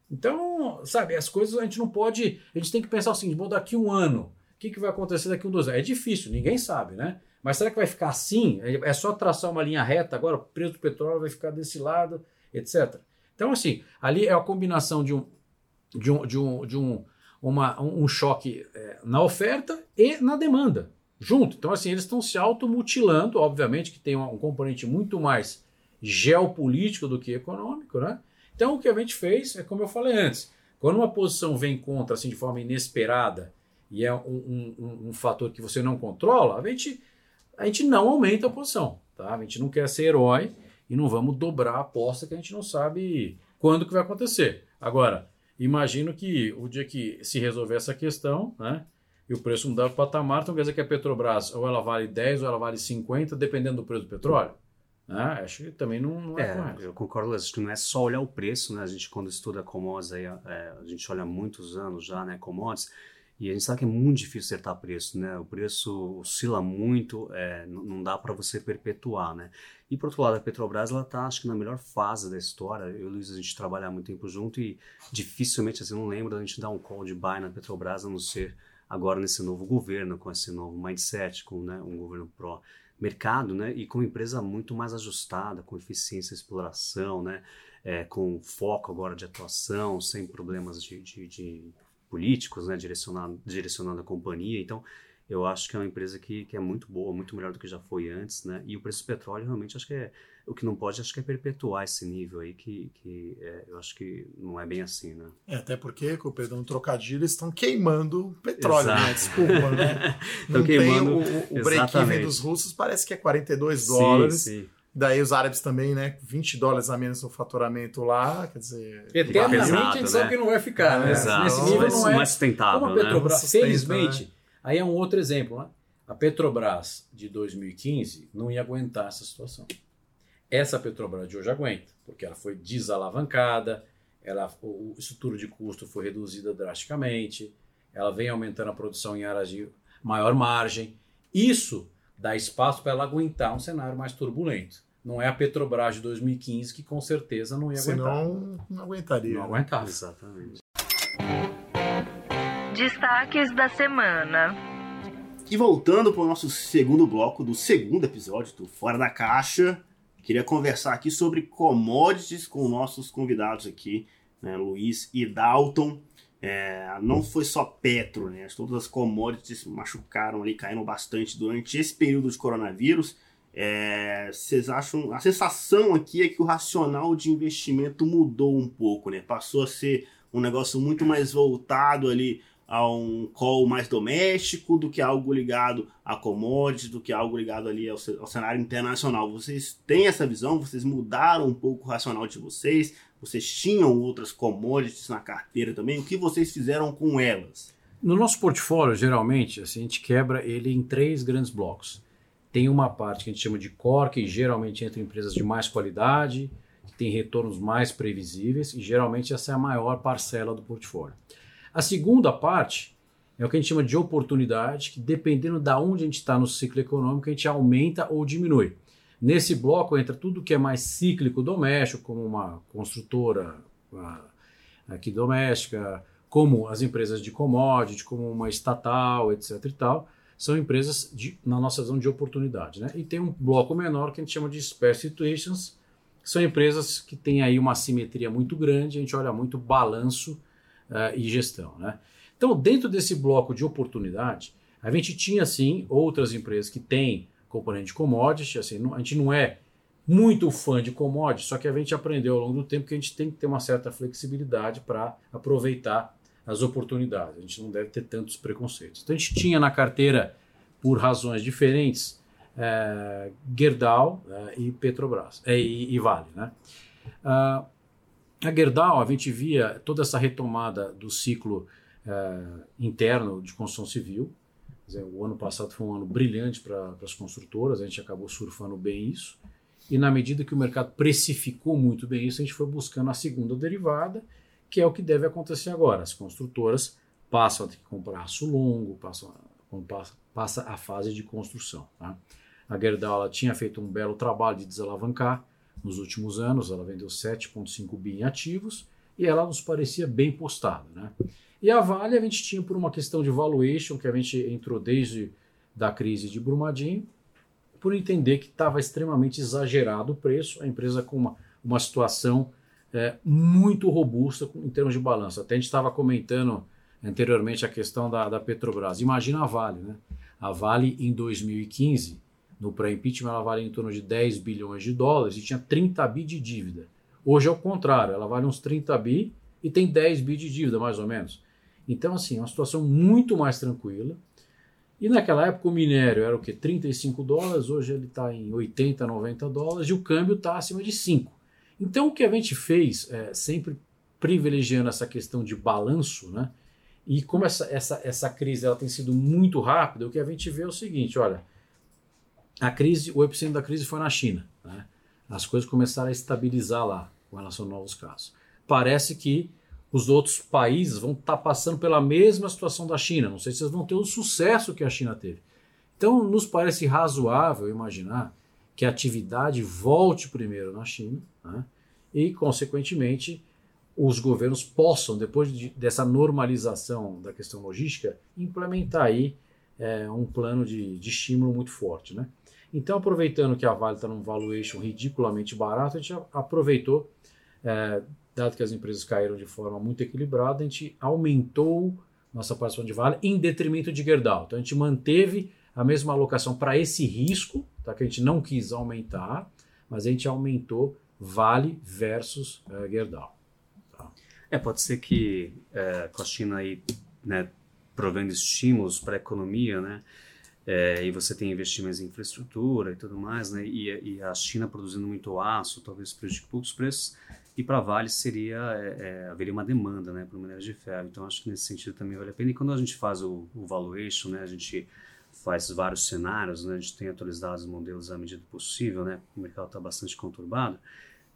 Então, sabe, as coisas a gente não pode. A gente tem que pensar assim: bom, daqui um ano, o que, que vai acontecer daqui um dois anos? É difícil, ninguém sabe, né? Mas será que vai ficar assim? É só traçar uma linha reta agora, o preço do petróleo vai ficar desse lado, etc. Então, assim, ali é a combinação de um, de um, de um, de um, uma, um choque é, na oferta e na demanda, junto. Então, assim, eles estão se automutilando, obviamente que tem um, um componente muito mais geopolítico do que econômico, né? Então, o que a gente fez é como eu falei antes, quando uma posição vem contra, assim, de forma inesperada, e é um, um, um fator que você não controla, a gente a gente não aumenta a posição, tá? A gente não quer ser herói e não vamos dobrar a aposta que a gente não sabe quando que vai acontecer. Agora, imagino que o dia que se resolver essa questão, né? E o preço mudar para o patamar, então quer dizer que a Petrobras ou ela vale 10 ou ela vale 50, dependendo do preço do petróleo. Né? Acho que também não, não é, é correto. Eu concordo, acho que não é só olhar o preço, né? A gente quando estuda commodities, aí, é, a gente olha muitos anos já, né, commodities, e a gente sabe que é muito difícil acertar preço, né? O preço oscila muito, é, não dá para você perpetuar, né? E por outro lado, a Petrobras ela está, acho que na melhor fase da história. Eu e o Luiz a gente trabalha há muito tempo junto e dificilmente assim, não lembro da gente dar um call de buy na Petrobras a não ser agora nesse novo governo, com esse novo mindset, com né, um governo pró mercado, né? E com empresa muito mais ajustada, com eficiência exploração, né? É, com foco agora de atuação, sem problemas de, de, de políticos, né, direcionando, direcionando a companhia. Então, eu acho que é uma empresa que, que é muito boa, muito melhor do que já foi antes, né? E o preço do petróleo realmente acho que é o que não pode, acho que é perpetuar esse nível aí que, que é, eu acho que não é bem assim, né? É, até porque, com o perdão do trocadilho, eles estão queimando petróleo, né? Exato. né? Desculpa, né? Estão queimando. Tem o, o break-even dos russos parece que é 42 sim, dólares. Sim. Daí os árabes também, né? 20 dólares a menos no faturamento lá, quer dizer. Eternamente a gente né? sabe que não vai ficar, né? Exato. Nesse nível não é, não é sustentável. Como a Petrobras, né? felizmente, né? aí é um outro exemplo, né? A Petrobras de 2015 não ia aguentar essa situação. Essa Petrobras de hoje aguenta, porque ela foi desalavancada, ela, o, estrutura de custo foi reduzida drasticamente, ela vem aumentando a produção em áreas de maior margem. Isso dá espaço para ela aguentar um cenário mais turbulento. Não é a Petrobras de 2015 que com certeza não ia Senão, aguentar. não aguentaria. Não aguentava. Exatamente. Destaques da semana. E voltando para o nosso segundo bloco do segundo episódio do Fora da Caixa, queria conversar aqui sobre commodities com nossos convidados aqui, né, Luiz e Dalton. É, não foi só petro, né? Todas as commodities machucaram ali, caíram bastante durante esse período de coronavírus. É, vocês acham. A sensação aqui é que o racional de investimento mudou um pouco, né? Passou a ser um negócio muito mais voltado ali a um call mais doméstico do que algo ligado a commodities, do que algo ligado ali ao, ao, cenário internacional. Vocês têm essa visão? Vocês mudaram um pouco o racional de vocês? Vocês tinham outras commodities na carteira também? O que vocês fizeram com elas? No nosso portfólio, geralmente, assim, a gente quebra ele em três grandes blocos. Tem uma parte que a gente chama de core, que geralmente entra em empresas de mais qualidade, que tem retornos mais previsíveis, e geralmente essa é a maior parcela do portfólio. A segunda parte é o que a gente chama de oportunidade, que dependendo da onde a gente está no ciclo econômico, a gente aumenta ou diminui. Nesse bloco entra tudo que é mais cíclico doméstico, como uma construtora aqui doméstica, como as empresas de commodity, como uma estatal, etc. e tal, são empresas de, na nossa zona de oportunidade. Né? E tem um bloco menor que a gente chama de Spare Situations, são empresas que têm aí uma simetria muito grande, a gente olha muito balanço uh, e gestão. Né? Então, dentro desse bloco de oportunidade, a gente tinha sim outras empresas que têm componente de commodity, assim, não, a gente não é muito fã de commodity, só que a gente aprendeu ao longo do tempo que a gente tem que ter uma certa flexibilidade para aproveitar as oportunidades. A gente não deve ter tantos preconceitos. Então a gente tinha na carteira, por razões diferentes, é, Gerdau é, e Petrobras, é, e, e, Vale. Né? Uh, a Gerdau, a gente via toda essa retomada do ciclo interno de construção civil. Dizer, o ano passado foi um ano brilhante para as construtoras, a gente acabou surfando bem isso. E na medida que o mercado precificou muito bem isso, a gente foi buscando a segunda derivada, que é o que deve acontecer agora. As construtoras passam a ter que comprar aço longo, passam passa, a fase de construção. Tá? A Gerdau tinha feito um belo trabalho de desalavancar nos últimos anos, ela vendeu 7,5 bi em ativos e ela nos parecia bem postada. Né? E a Vale a gente tinha por uma questão de valuation, que a gente entrou desde da crise de Brumadinho, por entender que estava extremamente exagerado o preço, a empresa com uma, uma situação é, muito robusta em termos de balanço. Até a gente estava comentando anteriormente a questão da, da Petrobras. Imagina a Vale, né? A Vale em 2015, no pré-impeachment, ela vale em torno de 10 bilhões de dólares e tinha 30 bi de dívida. Hoje é o contrário, ela vale uns 30 bi e tem 10 bi de dívida, mais ou menos. Então, assim, é uma situação muito mais tranquila. E naquela época o minério era o que? 35 dólares, hoje ele está em 80, 90 dólares e o câmbio está acima de 5. Então o que a gente fez, é, sempre privilegiando essa questão de balanço, né? E como essa, essa, essa crise ela tem sido muito rápida, o que a gente vê é o seguinte: olha, a crise, o epicentro da crise foi na China. Né? As coisas começaram a estabilizar lá com relação a novos casos. Parece que os outros países vão estar tá passando pela mesma situação da China. Não sei se eles vão ter o sucesso que a China teve. Então, nos parece razoável imaginar que a atividade volte primeiro na China né? e, consequentemente, os governos possam, depois de, dessa normalização da questão logística, implementar aí é, um plano de, de, estímulo muito forte. Né? Então, aproveitando que a Vale está num valuation ridiculamente barato, a gente aproveitou é, dado que as empresas caíram de forma muito equilibrada, a gente aumentou nossa participação de Vale em detrimento de Gerdau. Então a gente manteve a mesma alocação para esse risco, tá? que a gente não quis aumentar, mas a gente aumentou Vale versus uh, Gerdau. Tá? É, pode ser que é, com a China aí, né, provendo estímulos para a economia, né, é, e você tem investimentos em infraestrutura e tudo mais, né, e, e a China produzindo muito aço, talvez prejudique poucos preços, e para Vale seria é, é, haveria uma demanda né, para minério de ferro. Então acho que nesse sentido também vale a pena. E quando a gente faz o, o valuation, né, a gente faz vários cenários, né, a gente tem atualizado os modelos à medida possível, né, o mercado está bastante conturbado.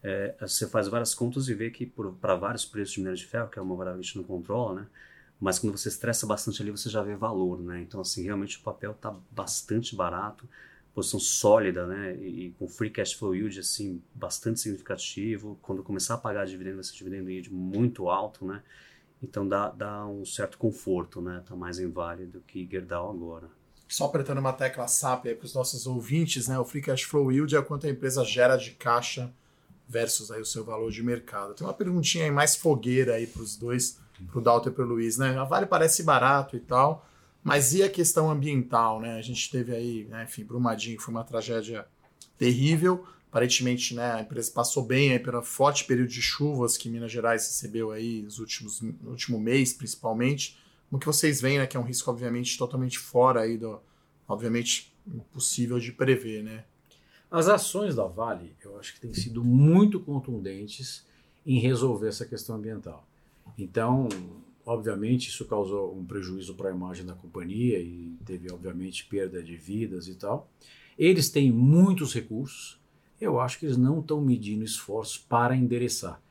É, você faz várias contas e vê que para vários preços de minério de ferro, que é uma variável que a gente não controla, né, mas quando você estressa bastante ali, você já vê valor, né? Então, assim, realmente o papel está bastante barato posição sólida, né, e com free cash flow yield assim bastante significativo. Quando começar a pagar dividendo, vai ser dividendo yield muito alto, né? Então dá, dá um certo conforto, né? Tá mais em Vale do que Gerdau agora. Só apertando uma tecla SAP aí para os nossos ouvintes, né? O free cash flow yield é quanto a empresa gera de caixa versus aí o seu valor de mercado. Tem uma perguntinha aí mais fogueira aí para os dois, para o Dalton e para o Luiz, né? A Vale parece barato e tal, mas e a questão ambiental, né? A gente teve aí, né, enfim, Brumadinho, foi uma tragédia terrível. Aparentemente, né, a empresa passou bem aí pelo forte período de chuvas que Minas Gerais recebeu aí nos últimos, no último mês, principalmente. Como que vocês veem, né, que é um risco, obviamente, totalmente fora aí do, obviamente, impossível de prever, né? As ações da Vale, eu acho que têm sido muito contundentes em resolver essa questão ambiental. Então, Obviamente, isso causou um prejuízo para a imagem da companhia e teve, obviamente, perda de vidas e tal. Eles têm muitos recursos, eu acho que eles não estão medindo esforços para endereçar.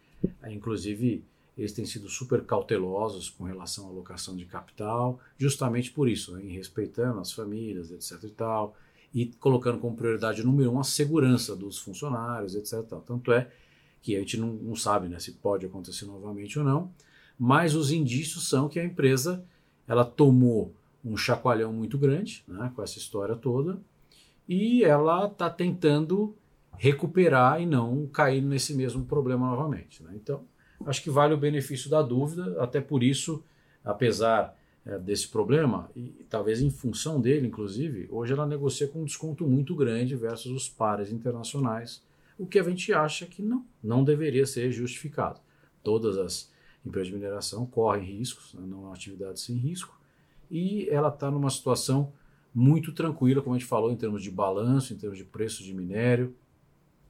Inclusive, eles têm sido super cautelosos com relação à alocação de capital, justamente por isso, em respeitando as famílias, etc. e tal, e colocando como prioridade número um a segurança dos funcionários, etc. Tanto é que a gente não, não sabe né, se pode acontecer novamente ou não, mas os indícios são que a empresa ela tomou um chacoalhão muito grande né, com essa história toda e ela está tentando recuperar e não cair nesse mesmo problema novamente. Né? Então, acho que vale o benefício da dúvida, até por isso, apesar é, desse problema, e talvez em função dele, inclusive, hoje ela negocia com um desconto muito grande versus os pares internacionais, o que a gente acha que não, não deveria ser justificado. Todas as empresas de mineração correm riscos, né, não é uma atividade sem risco, e ela está numa situação muito tranquila, como a gente falou, em termos de balanço, em termos de preço de minério,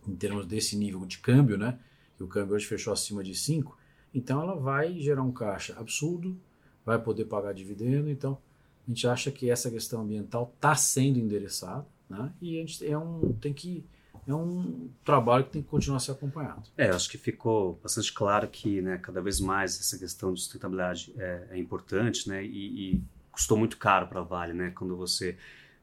em termos desse nível de câmbio, né? Que o câmbio hoje fechou acima de 5, então ela vai gerar um caixa absurdo, vai poder pagar dividendo. Então, a gente acha que essa questão ambiental está sendo endereçada, né? E a gente é um, tem que é um trabalho que tem que continuar a ser acompanhado. É, acho que ficou bastante claro que, né, cada vez mais essa questão de sustentabilidade é, é importante, né? E, e, custou muito caro para a Vale, né? Quando você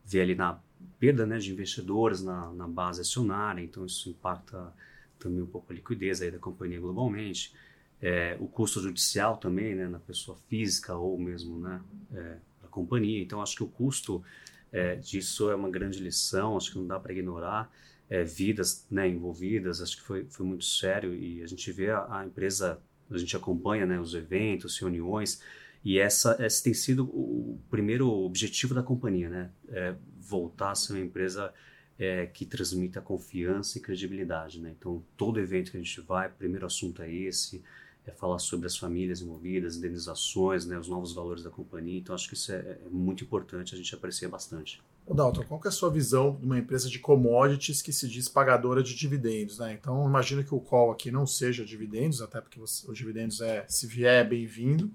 vê ali na perda, né, de investidores na, na base acionária, então isso impacta também um pouco a liquidez aí da companhia globalmente é, o custo judicial também, né, na pessoa física ou mesmo né, é, a companhia. Então, acho que o custo é, disso é uma grande lição, acho que não dá para ignorar. É, vidas né, envolvidas, acho que foi, foi muito sério e a gente vê a, a empresa, a gente acompanha né, os eventos, reuniões, e essa, esse tem sido o primeiro objetivo da companhia, né? É voltar a ser uma empresa é, que transmita confiança e credibilidade, né? Então, todo evento que a gente vai, primeiro assunto é esse, é falar sobre as famílias envolvidas, indenizações, né, os novos valores da companhia. Então, acho que isso é, é muito importante, a gente aprecia bastante. O Dalton, qual é a sua visão de uma empresa de commodities que se diz pagadora de dividendos? Né? Então, imagino que o call aqui não seja dividendos, até porque os dividendos, é, se vier, é bem-vindo.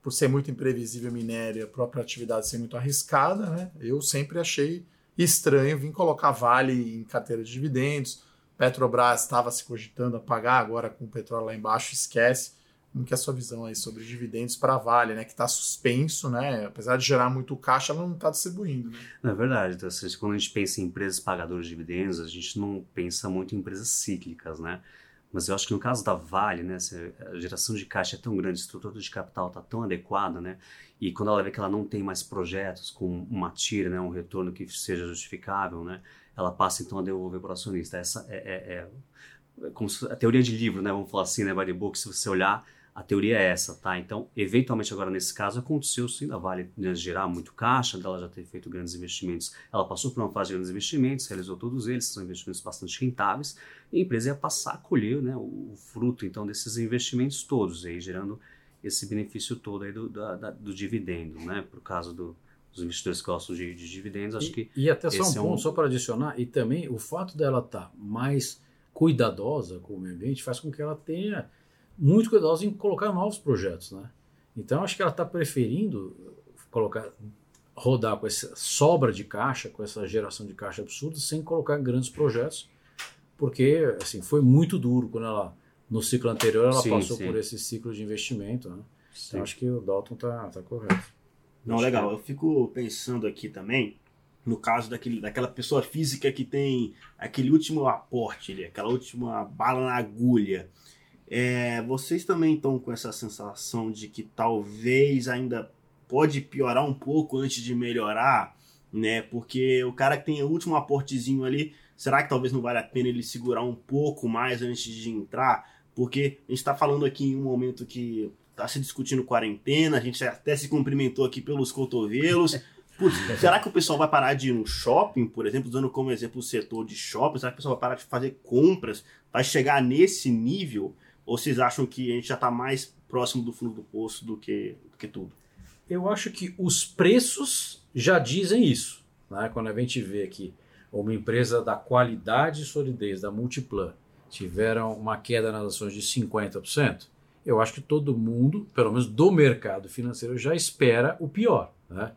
Por ser muito imprevisível minério, a própria atividade ser muito arriscada, né? eu sempre achei estranho vir colocar Vale em carteira de dividendos Petrobras estava se cogitando a pagar, agora com o petróleo lá embaixo, esquece. Como que é a sua visão aí sobre dividendos para a Vale, né? Que está suspenso, né? Apesar de gerar muito caixa, ela não está distribuindo. Né? É verdade. Então, quando a gente pensa em empresas pagadoras de dividendos, a gente não pensa muito em empresas cíclicas, né? Mas eu acho que no caso da Vale, né, a geração de caixa é tão grande, a estrutura de capital está tão adequada, né? E quando ela vê que ela não tem mais projetos com uma tira, né, um retorno que seja justificável, né? Ela passa então a devolver para o acionista. Essa é, é, é como a teoria de livro, né? Vamos falar assim, né? By book, se você olhar, a teoria é essa, tá? Então, eventualmente agora nesse caso aconteceu sim da Vale né, gerar muito caixa, dela já ter feito grandes investimentos. Ela passou por uma fase de grandes investimentos, realizou todos eles, são investimentos bastante rentáveis, e a empresa ia passar a colher né, o, fruto então desses investimentos todos, aí gerando esse benefício todo aí do, da, da, do dividendo, né? Por causa do, os investidores gostam de, de dividendos, acho e, que. E até só um ponto, é um... só para adicionar, e também o fato dela estar tá mais cuidadosa com o meio ambiente faz com que ela tenha muito cuidadosa em colocar novos projetos, né? Então acho que ela está preferindo colocar rodar com essa sobra de caixa, com essa geração de caixa absurda, sem colocar grandes projetos, porque assim foi muito duro quando ela no ciclo anterior ela sim, passou sim. por esse ciclo de investimento, né? Então acho que o Dalton tá, tá correto. Não, legal. Eu fico pensando aqui também no caso daquele, daquela pessoa física que tem aquele último aporte, ali, aquela última bala na agulha. É, vocês também estão com essa sensação de que talvez ainda pode piorar um pouco antes de melhorar, né? Porque o cara que tem o último aportezinho ali, será que talvez não vale a pena ele segurar um pouco mais antes de entrar? Porque a gente está falando aqui em um momento que tá se discutindo quarentena, a gente até se cumprimentou aqui pelos cotovelos. Putz, será que o pessoal vai parar de ir no shopping, por exemplo, usando como exemplo o setor de shopping? Será que o pessoal vai parar de fazer compras? Vai chegar nesse nível? Ou vocês acham que a gente já está mais próximo do fundo do poço do que, do que tudo? Eu acho que os preços já dizem isso. Né? Quando a gente vê que uma empresa da qualidade e solidez da Multiplan tiveram uma queda nas ações de 50%, eu acho que todo mundo, pelo menos do mercado financeiro, já espera o pior. Né?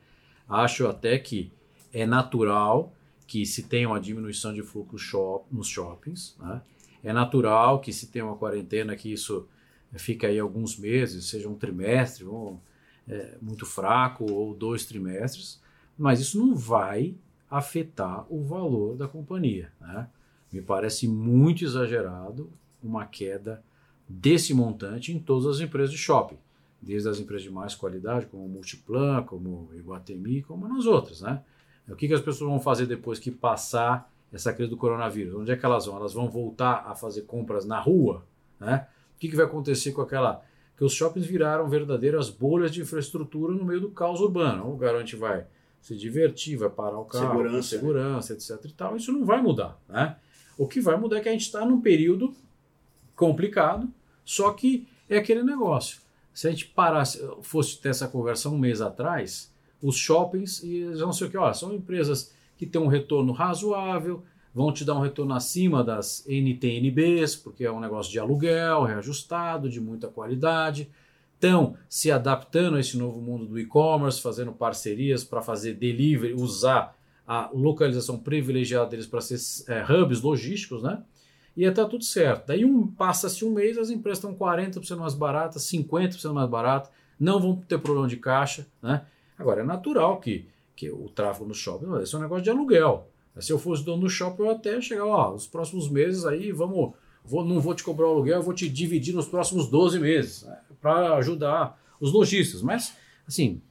Acho até que é natural que se tenha uma diminuição de fluxo shop, nos shoppings. Né? É natural que se tenha uma quarentena que isso fica aí alguns meses, seja um trimestre, ou, é, muito fraco, ou dois trimestres, mas isso não vai afetar o valor da companhia. Né? Me parece muito exagerado uma queda desse montante em todas as empresas de shopping, desde as empresas de mais qualidade, como Multiplan, como Iguatemi, como nas outras, né? O que, que as pessoas vão fazer depois que passar essa crise do coronavírus, onde é que elas vão? Elas vão voltar a fazer compras na rua, né? O que, que vai acontecer com aquela que os shoppings viraram verdadeiras bolhas de infraestrutura no meio do caos urbano, um lugar onde a gente vai se divertir, vai parar o carro, Segurança, segurança né? etc e tal. Isso não vai mudar, né? O que vai mudar é que a gente está num período complicado, só que é aquele negócio. Se a gente parasse, fosse ter essa conversa um mês atrás, os shoppings, e não sei o que, olha, são empresas que têm um retorno razoável, vão te dar um retorno acima das NTNBs, porque é um negócio de aluguel, reajustado, de muita qualidade. Estão se adaptando a esse novo mundo do e-commerce, fazendo parcerias para fazer delivery, usar a localização privilegiada deles para ser é, hubs logísticos, né? E está tudo certo. Daí um, passa-se um mês, as empresas estão 40% mais baratas, 50% mais baratas, não vão ter problema de caixa, né? Agora, é natural que, que o tráfego no shopping, esse é um negócio de aluguel. Se eu fosse dono do shopping, eu até chegar, ó, os próximos meses aí, vamos, vou, não vou te cobrar o aluguel, eu vou te dividir nos próximos 12 meses, né, para ajudar os lojistas. Mas, assim,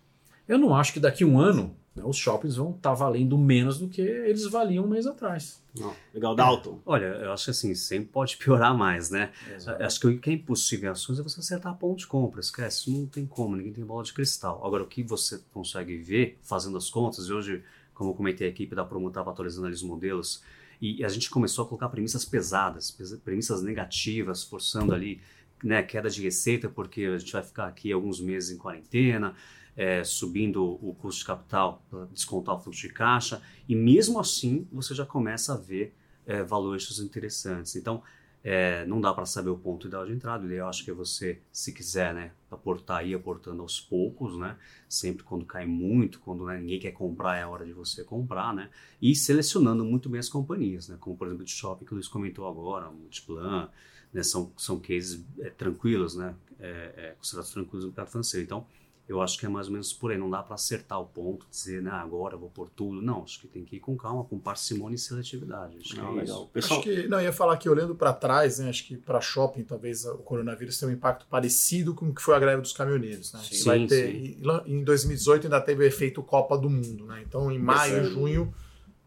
eu não acho que daqui um ano os shoppings vão estar tá valendo menos do que eles valiam um mês atrás. Não. Legal, Dalton. Olha, eu acho que assim, sempre pode piorar mais, né? Exato. Acho que o que é impossível em ações é você acertar a ponto de compra, esquece, isso não tem como, ninguém tem bola de cristal. Agora, o que você consegue ver fazendo as contas, e hoje, como eu comentei, a equipe da Promo estava atualizando ali os modelos, e a gente começou a colocar premissas pesadas, premissas negativas, forçando ali né, queda de receita, porque a gente vai ficar aqui alguns meses em quarentena, é, subindo o custo de capital para descontar o fluxo de caixa, e mesmo assim você já começa a ver é, valuations interessantes. Então, é, não dá para saber o ponto ideal de entrada. Eu acho que é você, se quiser, né, aportar e aportando aos poucos, né, sempre quando cai muito, quando né, ninguém quer comprar, é a hora de você comprar, né, e selecionando muito bem as companhias, né, como por exemplo de shopping que o Luiz comentou agora, Multiplan, né, são, são cases é, tranquilos, né, é, é, considerados tranquilos no mercado financeiro. Então, eu acho que é mais ou menos por aí. Não dá para acertar o ponto, dizer, né, agora eu vou por tudo. Não, acho que tem que ir com calma, com parcimônia e seletividade. Acho não, que é legal. Pessoal... Acho que, não, ia falar que olhando para trás, né, acho que para shopping talvez o coronavírus tenha um impacto parecido com o que foi a greve dos caminhoneiros. Né? Sim, vai ter, sim. Em 2018 ainda teve o efeito Copa do Mundo. Né? Então em maio, junho,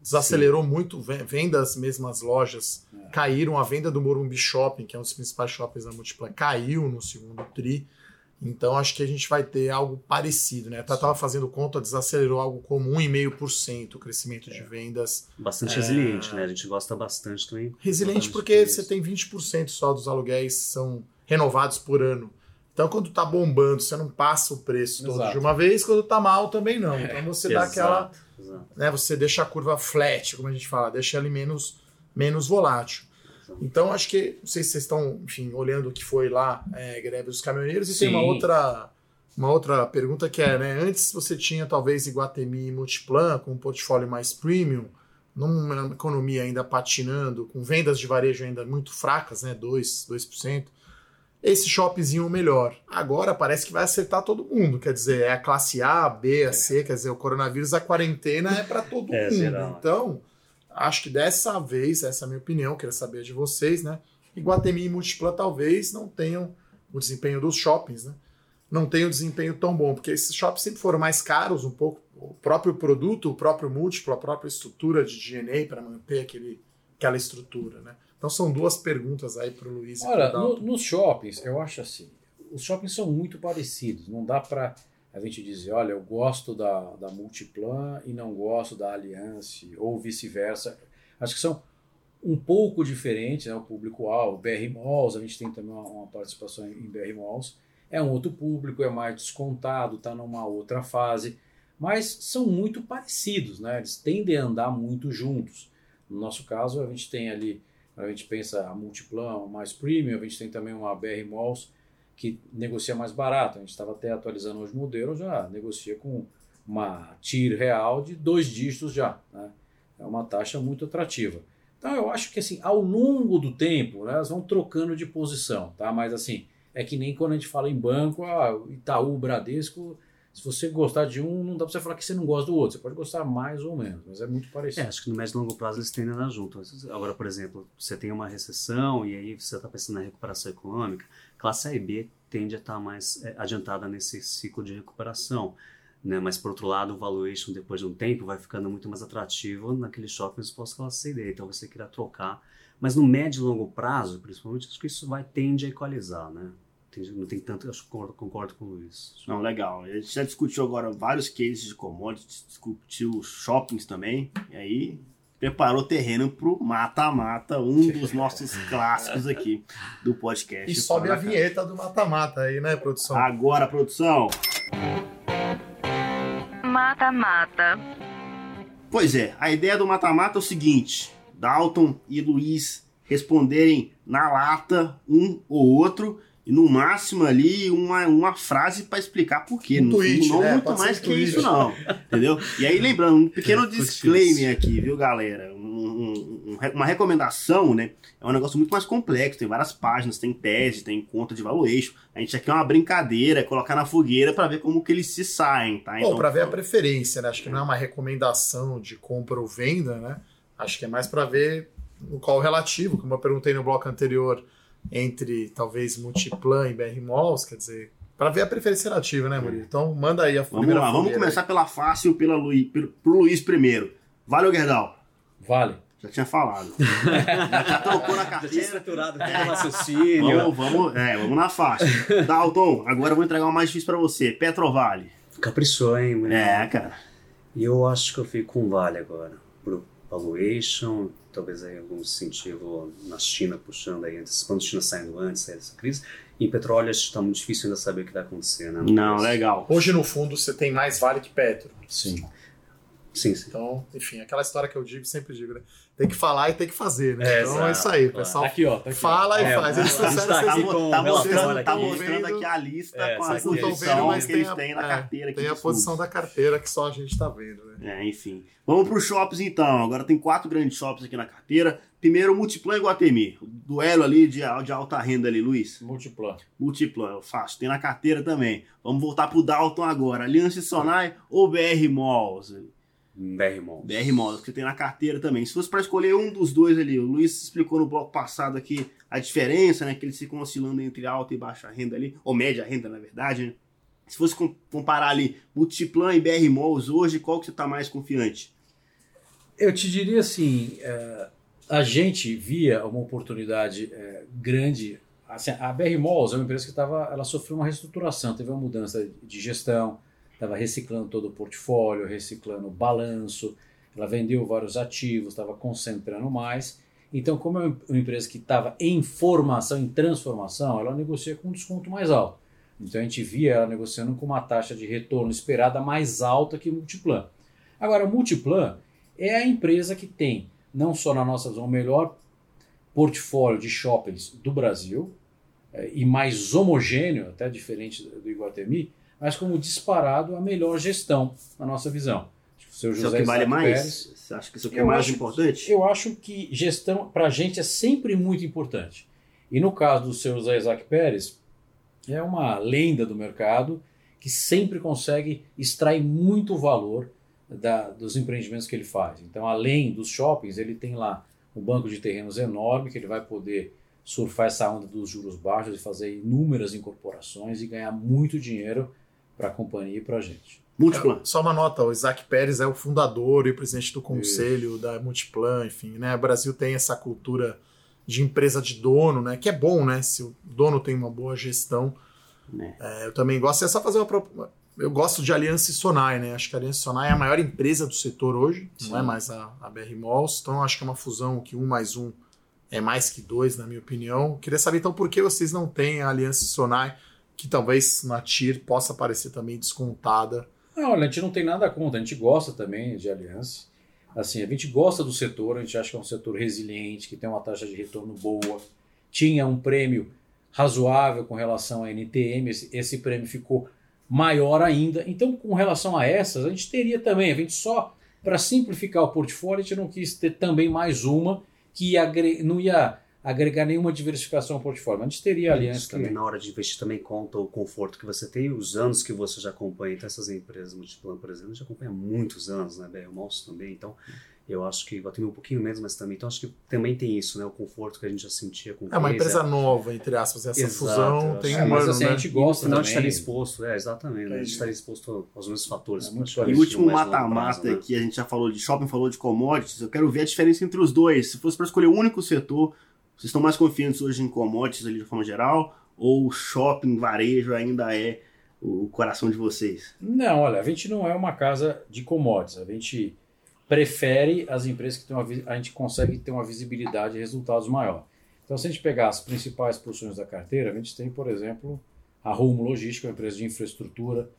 desacelerou sim. muito. Vendas mesmo as lojas é. caíram. A venda do Morumbi Shopping, que é um dos principais shoppings da Multiplan, caiu no segundo TRI. Então acho que a gente vai ter algo parecido, né? Estava fazendo conta, desacelerou algo como 1,5% o crescimento de vendas. Bastante é... resiliente, né? A gente gosta bastante também. Resiliente porque você tem 20% só dos aluguéis são renovados por ano. Então quando tá bombando, você não passa o preço todo Exato. de uma vez, quando tá mal também não. Então você é, dá aquela, Exato. né, você deixa a curva flat, como a gente fala, deixa ele menos menos volátil. Então, acho que, não sei se vocês estão, enfim, olhando o que foi lá, é, greve dos caminhoneiros, e Sim. tem uma outra, uma outra pergunta que é, né, antes você tinha talvez Iguatemi e Multiplan com um portfólio mais premium, numa economia ainda patinando, com vendas de varejo ainda muito fracas, né, 2%, 2%, esse shoppings iam melhor. Agora parece que vai acertar todo mundo, quer dizer, é a classe A, B, a C, quer dizer, o coronavírus, a quarentena é para todo é, mundo. Geral. Então, acho que dessa vez, essa é a minha opinião, queria saber de vocês, né? Iguatemi e Multiplan talvez não tenham o desempenho dos shoppings, né? Não tenham desempenho tão bom, porque esses shoppings sempre foram mais caros um pouco, o próprio produto, o próprio múltiplo, a própria estrutura de DNA para manter aquele, aquela estrutura, né? Então são duas perguntas aí para o Luiz. Olha, no, nos shoppings, eu acho assim, os shoppings são muito parecidos, não dá para a gente dizer, olha, eu gosto da, da Multiplan e não gosto da Alliance, ou vice-versa. Acho que são um pouco diferentes, né, o público-alvo. BR Malls, a gente tem também uma, uma, participação em BR Malls. É um outro público, é mais descontado, está numa outra fase, mas são muito parecidos, né? eles tendem a andar muito juntos. No nosso caso, a gente tem ali, a gente pensa a Multiplan mais premium, a gente tem também uma BR Malls, que negocia mais barato. A gente estava até atualizando os modelos, já negocia com uma TIR real de dois dígitos já. Né? É uma taxa muito atrativa. Então eu acho que assim, ao longo do tempo, né, elas vão trocando de posição, tá? Mas assim, é que nem quando a gente fala em banco, ah, Itaú, Bradesco, se você gostar de um, não dá para você falar que você não gosta do outro. Você pode gostar mais ou menos, mas é muito parecido. É, acho que no médio e longo prazo eles tendem a andar junto. Agora, por exemplo, você tem uma recessão e aí você está pensando na recuperação econômica, classe A e B tende a estar mais é, adiantada nesse ciclo de recuperação. né? Mas por outro lado, o valuation depois de um tempo vai ficando muito mais atrativo naqueles shoppings pós-classe D, então você queira trocar. Mas no médio e longo prazo, principalmente, acho que isso vai tende a equalizar, né? Não tem tanto, que concordo, concordo com o Luiz. Não, legal. A gente já discutiu agora vários cases de commodities, discutiu shoppings também, e aí preparou terreno pro mata-mata, um dos nossos clássicos aqui do podcast. E sobe a vinheta do mata-mata aí, né, produção? Agora, produção. Mata-mata. Pois é, a ideia do mata-mata é o seguinte: Dalton e Luiz responderem na lata um ou outro. E no máximo ali uma, uma frase para explicar por quê. Um não, tweet, não né? muito Pode mais que tweet. isso, não. Entendeu? E aí, lembrando, um pequeno É, disclaimer aqui, viu, galera? Um- um- um- uma recomendação, né? É um negócio muito mais complexo. Tem várias páginas, tem tese, tem conta de valuation. A gente aqui é uma brincadeira, é colocar na fogueira para ver como que eles se saem, tá? Bom, para ver a preferência, né? Acho que não é uma recomendação de compra ou venda, né? Acho que é mais para ver o qual o relativo, como eu perguntei no bloco anterior, entre talvez Multiplan e BR Malls, quer dizer, para ver a preferência relativa, né, Murilo? Então manda aí a Vamos primeira lá, vamos começar pela fácil, pela Luiz, pelo, pro Luiz primeiro. Valeu, Gerdal. Vale. Já tinha falado. já, já trocou na Já tinha carteira. estruturado o raciocínio. Vamos, vamos, é, vamos na faixa. Dalton, agora eu vou entregar uma mais difícil pra você. Petrovale. Caprichou, hein? mulher? É, cara. E eu acho que eu fico com Vale agora. Valuation, talvez aí algum incentivo na China puxando aí, antecipando a China saindo antes dessa crise. E em petróleo acho que está muito difícil ainda saber o que vai acontecer, né? Não, legal. Hoje, no fundo, você tem mais vale que Petro. Sim. Sim, sim. Então, enfim, aquela história que eu digo, sempre digo, né? Tem que falar e tem que fazer, né? É, então exato, é isso aí, claro. pessoal. Tá aqui, ó. Tá aqui, Fala ó. e É, faz. Eles a gente trouxeram tá Tá, com tá o mostrando, tá aqui. mostrando aqui a lista É, com a vocês não estão posição vendo, mas que eles têm na é, carteira. aqui tem a posição da carteira que só a gente tá vendo, né? É, enfim. Vamos para os shops então. Agora tem quatro grandes shops aqui na carteira. Primeiro, Multiplan e Guatemi. O duelo ali de, de alta renda ali, Luiz. Multiplan. Multiplan, fácil. Tem na carteira também. Vamos voltar pro Dalton agora. Aliança e Sonai ou BR Malls? BR Malls. BR Malls, que você tem na carteira também. Se fosse para escolher um dos dois ali, o Luiz explicou no bloco passado aqui a diferença, né? Que eles ficam oscilando entre alta e baixa renda ali, ou média renda, na verdade, né? Se fosse com- comparar ali Multiplan e BR Malls hoje, qual que você tá mais confiante? Eu te diria assim, é, a gente via uma oportunidade é, grande. Assim, a BR Malls é uma empresa que estava, ela sofreu uma reestruturação, teve uma mudança de gestão, estava reciclando todo o portfólio, reciclando o balanço, ela vendeu vários ativos, estava concentrando mais. Então, como é uma empresa que estava em formação, em transformação, ela negocia com um desconto mais alto. Então a gente via ela negociando com uma taxa de retorno esperada mais alta que o Multiplan. Agora, o Multiplan é a empresa que tem, não só na nossa visão, o melhor portfólio de shoppings do Brasil, eh, e mais homogêneo, até diferente do Iguatemi, mas como disparado a melhor gestão, na nossa visão. Acho que o seu Isso é o José que vale Isaac mais? Pérez- Você acha que isso é Eu mais acho- importante? eu acho que gestão para a gente é sempre muito importante. E no caso do seu José Isaac Pérez, é uma lenda do mercado que sempre consegue extrair muito valor da- dos empreendimentos que ele faz. Então, além dos shoppings, ele tem lá um banco de terrenos enorme que ele vai poder surfar essa onda dos juros baixos e fazer inúmeras incorporações e ganhar muito dinheiro para a companhia e para a gente. Multiplan. Só uma nota, o Isaac Pérez é o fundador e o presidente do conselho da Multiplan, enfim, né? O Brasil tem essa cultura de empresa de dono, né? Que é bom, né? Se o dono tem uma boa gestão. né? É, eu também gosto, é só fazer uma. Eu gosto de Aliança e Sonai, né? Acho que a Aliança e Sonai é a maior empresa do setor hoje, Sim. não é mais a, a BR Malls. Então acho que é uma fusão que um mais um é mais que dois, na minha opinião. Queria saber então por que vocês não têm a Aliança e Sonai, que talvez na TIR possa aparecer também descontada. Não, olha, a gente não tem nada contra, a gente gosta também de aliança. Assim, a gente gosta do setor, a gente acha que é um setor resiliente, que tem uma taxa de retorno boa. Tinha um prêmio razoável com relação à NTM, esse, esse prêmio ficou maior ainda. Então, com relação a essas, a gente teria também, a gente só, para simplificar o portfólio, a gente não quis ter também mais uma que não ia agregar nenhuma diversificação ao portfólio. A gente teria aliança Isso também também. na hora de investir também conta o conforto que você tem e os anos que você já acompanha. Então essas empresas, Multiplan, por exemplo, já acompanha há muitos anos, né? BR Malls também. Então Eu acho que vai ter um pouquinho menos, mas também. Então acho que também tem isso, né? O conforto que a gente já sentia com É uma empresa nova, entre aspas. Essa Exato, fusão tem um É, mas ano, assim, né? a gente gosta também. estaria exposto, é, exatamente. né? A gente estaria exposto aos mesmos fatores. É E o último mata-mata né? que a gente já falou de shopping, falou de commodities, eu quero ver a diferença entre os dois. Se fosse para escolher um único setor, vocês estão mais confiantes hoje em commodities ali de forma geral? Ou shopping, varejo ainda é o coração de vocês? Não, olha, a gente não é uma casa de commodities. A gente prefere as empresas que têm uma, a gente consegue ter uma visibilidade e resultados maior. Então, se a gente pegar as principais posições da carteira, a gente tem, por exemplo, a Rumo Logística, uma empresa de infraestrutura,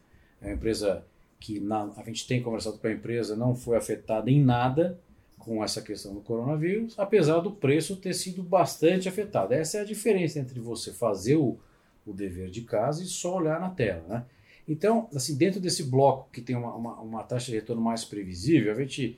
é uma empresa que na- a gente tem conversado com a empresa, não foi afetada em nada com essa questão do coronavírus, apesar do preço ter sido bastante afetado. Essa é a diferença entre você fazer o, o dever de casa e só olhar na tela, né? Então, assim, dentro desse bloco que tem uma, uma, uma taxa de retorno mais previsível, a gente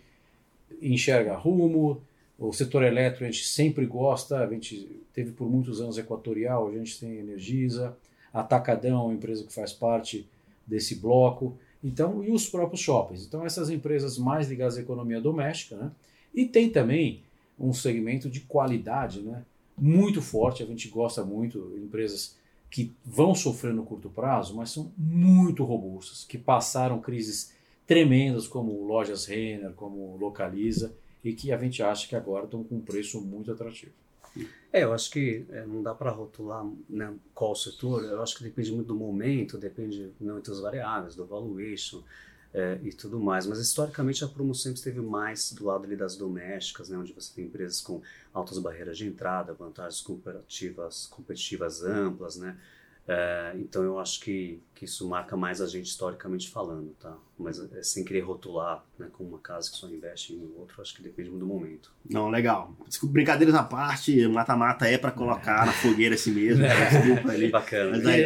enxerga rumo, o setor elétrico a gente sempre gosta, a gente teve por muitos anos Equatorial, a gente tem Energisa, Atacadão, uma empresa que faz parte desse bloco, então, e os próprios shoppings. Então, essas empresas mais ligadas à economia doméstica, né? E tem também um segmento de qualidade, né? Muito forte, a gente gosta muito, empresas que vão sofrer no curto prazo, mas são muito robustas, que passaram crises tremendas como lojas Renner, como Localiza, e que a gente acha que agora estão com um preço muito atrativo. É, eu acho que é, não dá para rotular né, qual setor. Eu acho que depende muito do momento, depende de muitas variáveis, do valuation é, e tudo mais. Mas historicamente a Promo sempre esteve mais do lado ali das domésticas, né, onde você tem empresas com altas barreiras de entrada, vantagens comparativas, competitivas amplas, né? É, então eu acho que, que isso marca mais a gente historicamente falando, tá? Mas é, sem querer rotular, né, com uma casa que só investe em outro, acho que depende muito do momento. Não, legal. Desculpa, brincadeiras à parte, mata-mata é para colocar na fogueira assim mesmo. Desculpa ali. Bacana. Mas aí,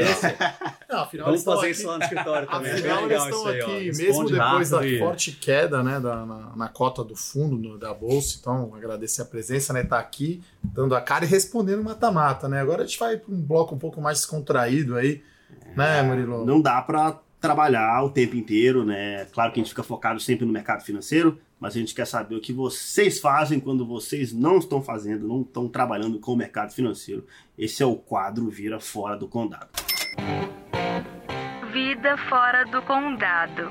Não, afinal, Vamos eles fazer aqui- isso lá no escritório também. é Afinal, eles legal estão aí, aqui, Responde mesmo depois da e- forte queda né, da, na, na cota do fundo no- da Bolsa. Então, agradecer a presença, né? Tá aqui, dando a cara e respondendo mata-mata, né? Agora a gente vai para um bloco um pouco mais descontraído aí, né, Murilo? Não dá para trabalhar o tempo inteiro, né? Claro que a gente fica focado sempre no mercado financeiro, mas a gente quer saber o que vocês fazem quando vocês não estão fazendo, não estão trabalhando com o mercado financeiro. Esse é o quadro Vira Fora do Condado. Vida fora do condado.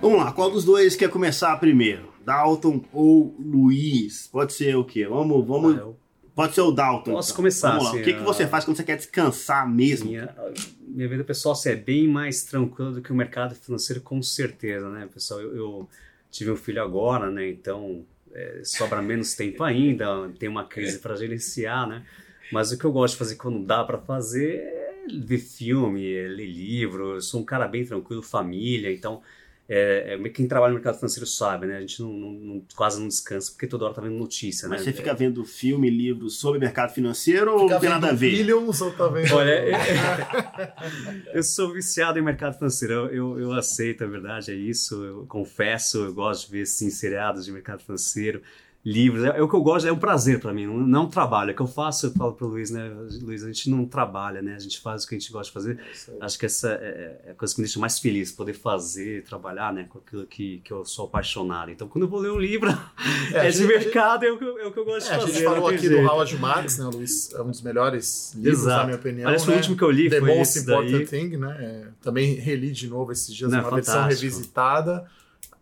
Vamos lá, qual dos dois quer começar primeiro? Dalton ou Luiz? Pode ser o quê? Vamos, vamos. Ah, eu- Pode ser o Dalton. Posso então. começar, Vamos lá. assim, o que, que a- você faz quando você quer descansar mesmo? Minha, minha vida pessoal assim, é bem mais tranquila do que o mercado financeiro, com certeza, né, pessoal? Eu, eu tive um filho agora, né? Então é, sobra menos tempo ainda, tem uma crise para gerenciar, né? Mas o que eu gosto de fazer quando dá para fazer é ver filme, é ler livro. Eu sou um cara bem tranquilo, família, então. É, é, quem trabalha no mercado financeiro sabe, né? A gente não, não- quase não descansa porque toda hora tá vendo notícia, Mas né? você fica vendo filme, livros sobre mercado financeiro ou Fica não tem nada a ver? Billions ou tá vendo... Olha, é- eu sou viciado em mercado financeiro, eu, eu, eu aceito, a verdade é isso, eu confesso, eu gosto de ver sim, seriados de mercado financeiro, livros, é, é o que eu gosto, é um prazer para mim, não, não é um trabalho, é o que eu faço, eu falo pro Luiz, né, Luiz, a gente não trabalha, né, a gente faz o que a gente gosta de fazer, acho que essa é, é a coisa que me deixa mais feliz, poder fazer, trabalhar, né, com aquilo que, que eu sou apaixonado, então quando eu vou ler um livro, É, a é, de gente- mercado, é o, que eu, é o que eu gosto É, a de fazer, gente falou aqui jeito. do Howard Marks, né, Luiz? É um dos melhores livros, Exato. na minha opinião. Foi né? o último que eu li, The foi Most Important daí. Thing, né? É, também reli de novo esses dias, Não, uma versão revisitada.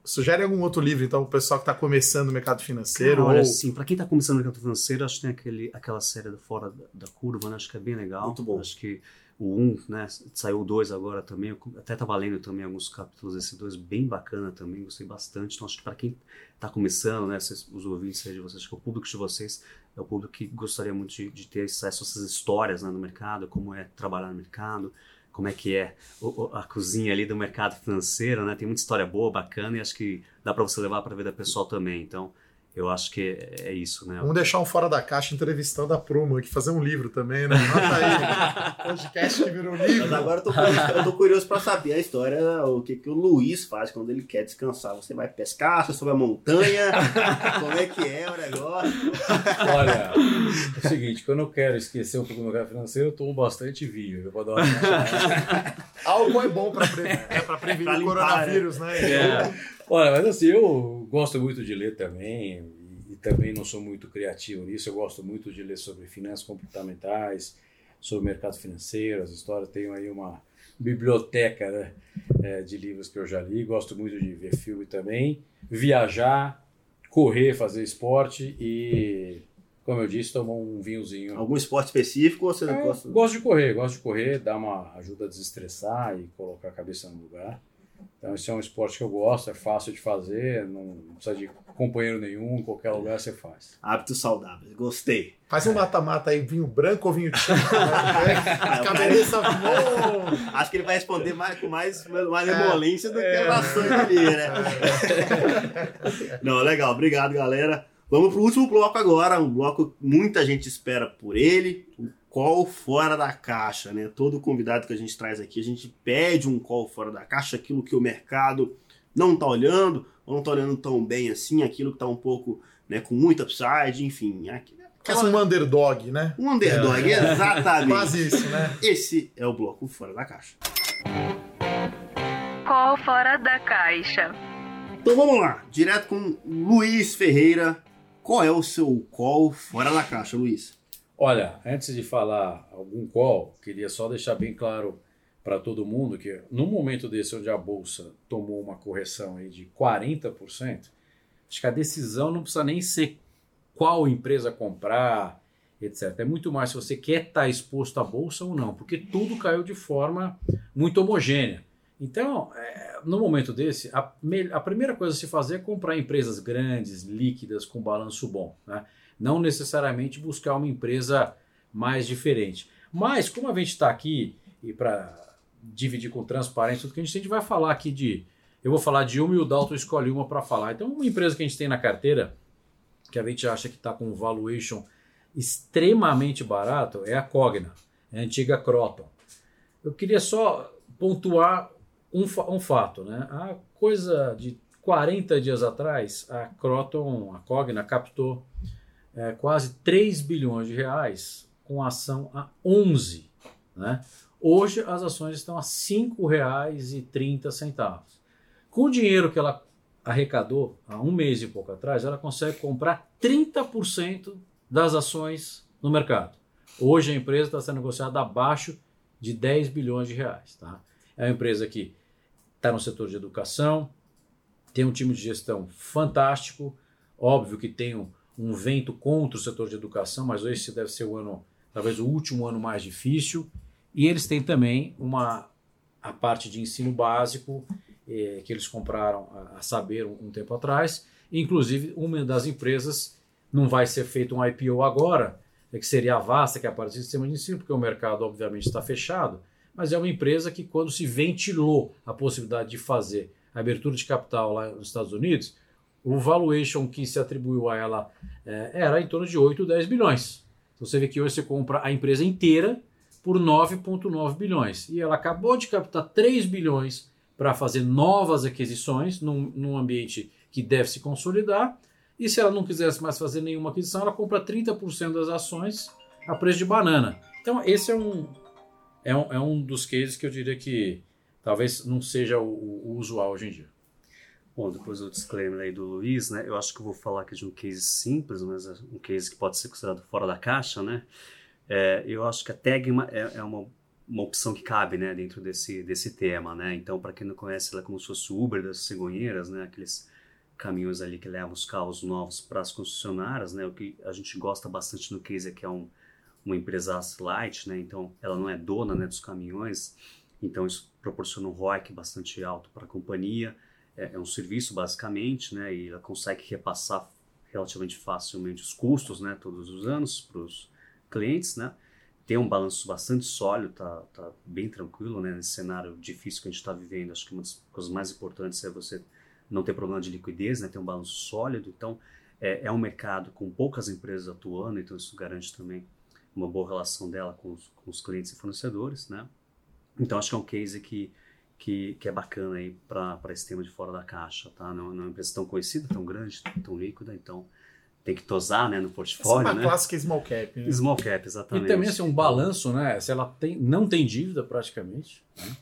Sugere algum outro livro, então, pro pessoal que está começando no mercado financeiro? Cara, olha, ou... assim, pra quem tá começando no mercado financeiro, acho que tem aquele, aquela série do Fora da, Curva, né? Acho que é bem legal. Muito bom. Acho que o 1, né? Saiu o 2 agora também. Eu até tava lendo também alguns capítulos desse 2, bem bacana também, gostei bastante. Então, acho que para quem tá começando, né? Vocês, os ouvintes aí de vocês, acho que o público de vocês é o público que gostaria muito de, de ter acesso a essas histórias né, no mercado, como é trabalhar no mercado, como é que é a cozinha ali do mercado financeiro, né? Tem muita história boa, bacana, e acho que dá para você levar para a vida pessoal também. Então, eu acho que é, é isso, né? Vamos deixar um fora da caixa entrevistando a Promo aqui, fazer um livro também, né? Anota aí. Podcast que virou livro. Mas agora eu tô curioso, eu tô curioso pra saber a história, o que, que o Luiz faz quando ele quer descansar. Você vai pescar, você sobe a montanha, como é que é o negócio? Olha, é o seguinte, quando eu quero esquecer um pouco do mercado financeiro, eu tomo bastante vinho. Eu vou dar uma. Álcool é bom para prevenir, é pra prevenir Pra o limpar, coronavírus, né? É. Olha, mas assim, eu gosto muito de ler também. também não sou muito criativo nisso. Eu gosto muito de ler sobre finanças comportamentais, sobre mercado financeiro, as histórias. Tenho aí uma biblioteca né, é, de livros que eu já li. Gosto muito de ver filme também, viajar, correr, fazer esporte e, como eu disse, tomar um vinhozinho. Algum esporte específico ou você É, gosta? Gosto de correr, gosto de correr, dá uma ajuda a desestressar e colocar a cabeça no lugar. Então, esse é um esporte que eu gosto, é fácil de fazer, não precisa de companheiro nenhum, em qualquer lugar você faz. Hábitos saudáveis. Gostei. Faz um mata-mata aí, vinho branco ou vinho tinto? né? Cabeça bom! Acho que ele vai responder mais, com mais, mais emolência do que a bastante ali, né? Não, legal. Obrigado, galera. Vamos pro último bloco agora, um bloco que muita gente espera por ele, o call fora da caixa, né? Todo convidado que a gente traz aqui, a gente pede um call fora da caixa, aquilo que o mercado não tá olhando, ou não tá olhando tão bem assim, aquilo que tá um pouco, né, com muita upside, enfim, aqui- Quase um underdog, né? um underdog, exatamente. Quase isso, né? Esse é o bloco fora da caixa. Qual fora da caixa? Então vamos lá, direto com Luiz Ferreira. Qual é o seu call fora da caixa, Luiz? Olha, antes de falar algum call, queria só deixar bem claro para todo mundo que no momento desse onde a bolsa tomou uma correção aí de 40%, acho que a decisão não precisa nem ser qual empresa comprar, etc. É muito mais se você quer estar exposto à bolsa ou não, porque tudo caiu de forma muito homogênea. Então, é, no momento desse, a, a primeira coisa a se fazer é comprar empresas grandes, líquidas, com balanço bom. Né? Não necessariamente buscar uma empresa mais diferente. Mas, como a gente está aqui e para dividir com transparência tudo que a gente, a gente vai falar aqui de. Eu vou falar de uma e o Dalton escolhe uma para falar. Então, uma empresa que a gente tem na carteira, que a gente acha que está com um valuation extremamente barato, é a Cogna, é a antiga Croton. Eu queria só pontuar um, um fato. Né? A coisa de 40 dias atrás, a Croton, a Cogna, captou é, quase 3 bilhões de reais com ação a 11. Né? Hoje as ações estão a R$ 5,30. Com o dinheiro que ela arrecadou há um mês e pouco atrás, ela consegue comprar 30% das ações no mercado. Hoje a empresa está sendo negociada abaixo de 10 bilhões de reais. Tá? É uma empresa que está no setor de educação, tem um time de gestão fantástico, óbvio que tem um, um vento contra o setor de educação, mas esse deve ser o ano, talvez o último ano mais difícil. E eles têm também uma a parte de ensino básico eh, que eles compraram a, a saber um, um tempo atrás. Inclusive, uma das empresas não vai ser feito um IPO agora, é que seria a Vasta, que é a parte do sistema de ensino, porque o mercado obviamente está fechado, mas é uma empresa que quando se ventilou a possibilidade de fazer a abertura de capital lá nos Estados Unidos, o valuation que se atribuiu a ela eh, era em torno de 8, 10 bilhões. Então você vê que hoje você compra a empresa inteira por 9,9 bilhões. E ela acabou de captar 3 bilhões para fazer novas aquisições num, num ambiente que deve se consolidar. E se ela não quisesse mais fazer nenhuma aquisição, ela compra 30% das ações a preço de banana. Então, esse é um, é um, é um dos cases que eu diria que talvez não seja o, o usual hoje em dia. Bom, depois do disclaimer aí do Luiz, né? Eu acho que eu vou falar aqui de um case simples, mas é um case que pode ser considerado fora da caixa, né? É, eu acho que a Tegma é, é uma, uma opção que cabe, né, dentro desse, desse tema, né? Então, para quem não conhece, ela é como se fosse Uber das cegonheiras, né? Aqueles caminhões ali que levam os carros novos para as concessionárias, né? O que a gente gosta bastante no case é que é um, uma empresa light, né? Então, ela não é dona, né, dos caminhões. Então, isso proporciona um ROIC bastante alto para a companhia. É, é um serviço, basicamente, né? E ela consegue repassar relativamente facilmente os custos, né? Todos os anos para os clientes, né? Tem um balanço bastante sólido, tá, tá bem tranquilo, né? Nesse cenário difícil que a gente está vivendo, acho que uma das coisas mais importantes é você não ter problema de liquidez, né? Ter um balanço sólido. Então, é, é um mercado com poucas empresas atuando, então isso garante também uma boa relação dela com os, com os clientes e fornecedores, né? Então, acho que é um case que, que, que é bacana aí para esse tema de fora da caixa, tá? Não, não é uma empresa tão conhecida, tão grande, tão líquida, então tem que tosar, né, no Essa é portfólio, uma né? clássica small cap. Né? Small cap, E exatamente. também assim, um balanço, né? Se ela tem, não tem dívida praticamente, né?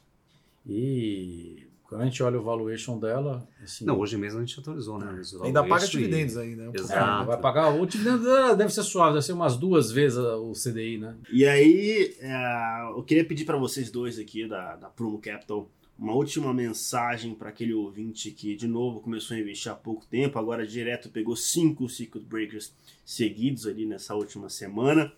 e Quando a gente olha o valuation dela, assim, Não, hoje mesmo a gente atualizou, né? Ainda paga valuation e- dividendos aí, né? Exato. é, vai pagar o dividendo ah, deve ser suave, deve ser umas duas vezes o CDI, né? E aí, é, eu queria pedir para vocês dois aqui da, da Prumo Capital uma última mensagem para aquele ouvinte que, de novo, começou a investir há pouco tempo, agora direto pegou cinco circuit breakers seguidos ali nessa última semana.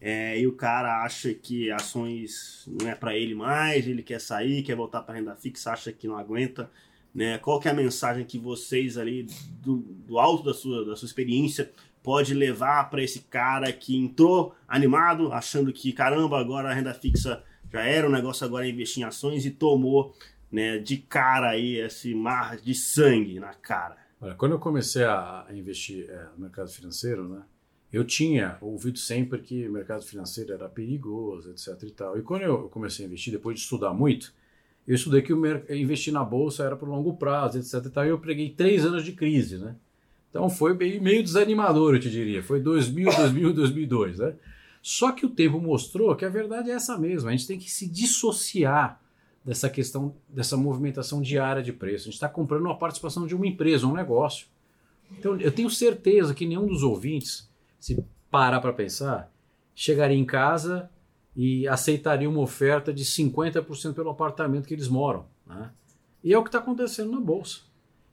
É, e o cara acha que ações não é para ele mais, ele quer sair, quer voltar para renda fixa, acha que não aguenta. Né? Qual que é a mensagem que vocês ali, do, do alto da sua, da sua experiência, pode levar para esse cara que entrou animado, achando que caramba, agora a renda fixa já era, o negócio agora investir em ações e tomou né, de cara aí esse mar de sangue na cara. Olha, quando eu comecei a investir é, no mercado financeiro, né, eu tinha ouvido sempre que o mercado financeiro era perigoso, etc. E, tal. e quando eu comecei a investir, depois de estudar muito, eu estudei que investir na bolsa era para longo prazo, etc. E, tal, e eu peguei três anos de crise, né? Então foi meio desanimador, eu te diria. Foi 2000, 2000, 2002, né? Só que o tempo mostrou que a verdade é essa mesma. A gente tem que se dissociar dessa questão, dessa movimentação diária de preço. A gente está comprando uma participação de uma empresa, um negócio. Então, eu tenho certeza que nenhum dos ouvintes, se parar para pensar, chegaria em casa e aceitaria uma oferta de 50% pelo apartamento que eles moram. Né? E é o que está acontecendo na Bolsa.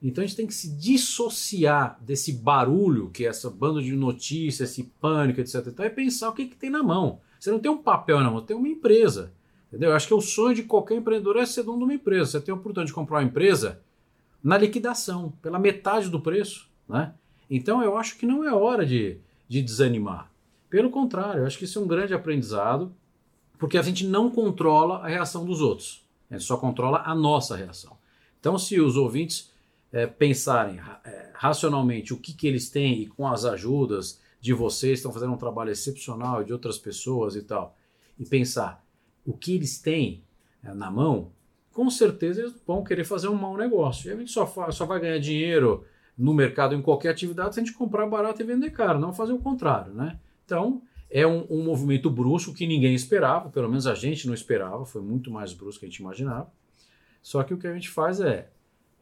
Então a gente tem que se dissociar desse barulho, que é essa banda de notícias, esse pânico, etc. e tal, E pensar o que, que tem na mão. Você não tem um papel na mão, tem uma empresa. Entendeu? Eu acho que o sonho de qualquer empreendedor é ser dono de uma empresa. Você tem a oportunidade de comprar uma empresa na liquidação, pela metade do preço. Né? Então eu acho que não é hora de, de desanimar. Pelo contrário, eu acho que isso é um grande aprendizado, porque a gente não controla a reação dos outros. A gente só controla a nossa reação. Então, se os ouvintes eh, pensarem eh, racionalmente o que, que eles têm e com as ajudas de vocês, estão fazendo um trabalho excepcional e de outras pessoas e tal, e pensar o que eles têm eh, na mão, com certeza eles vão querer fazer um mau negócio. E a gente só, só vai ganhar dinheiro no mercado, em qualquer atividade, se a gente comprar barato e vender caro, não fazer o contrário, né? Então, é um, um movimento brusco que ninguém esperava, pelo menos a gente não esperava, foi muito mais brusco que a gente imaginava. Só que o que a gente faz é,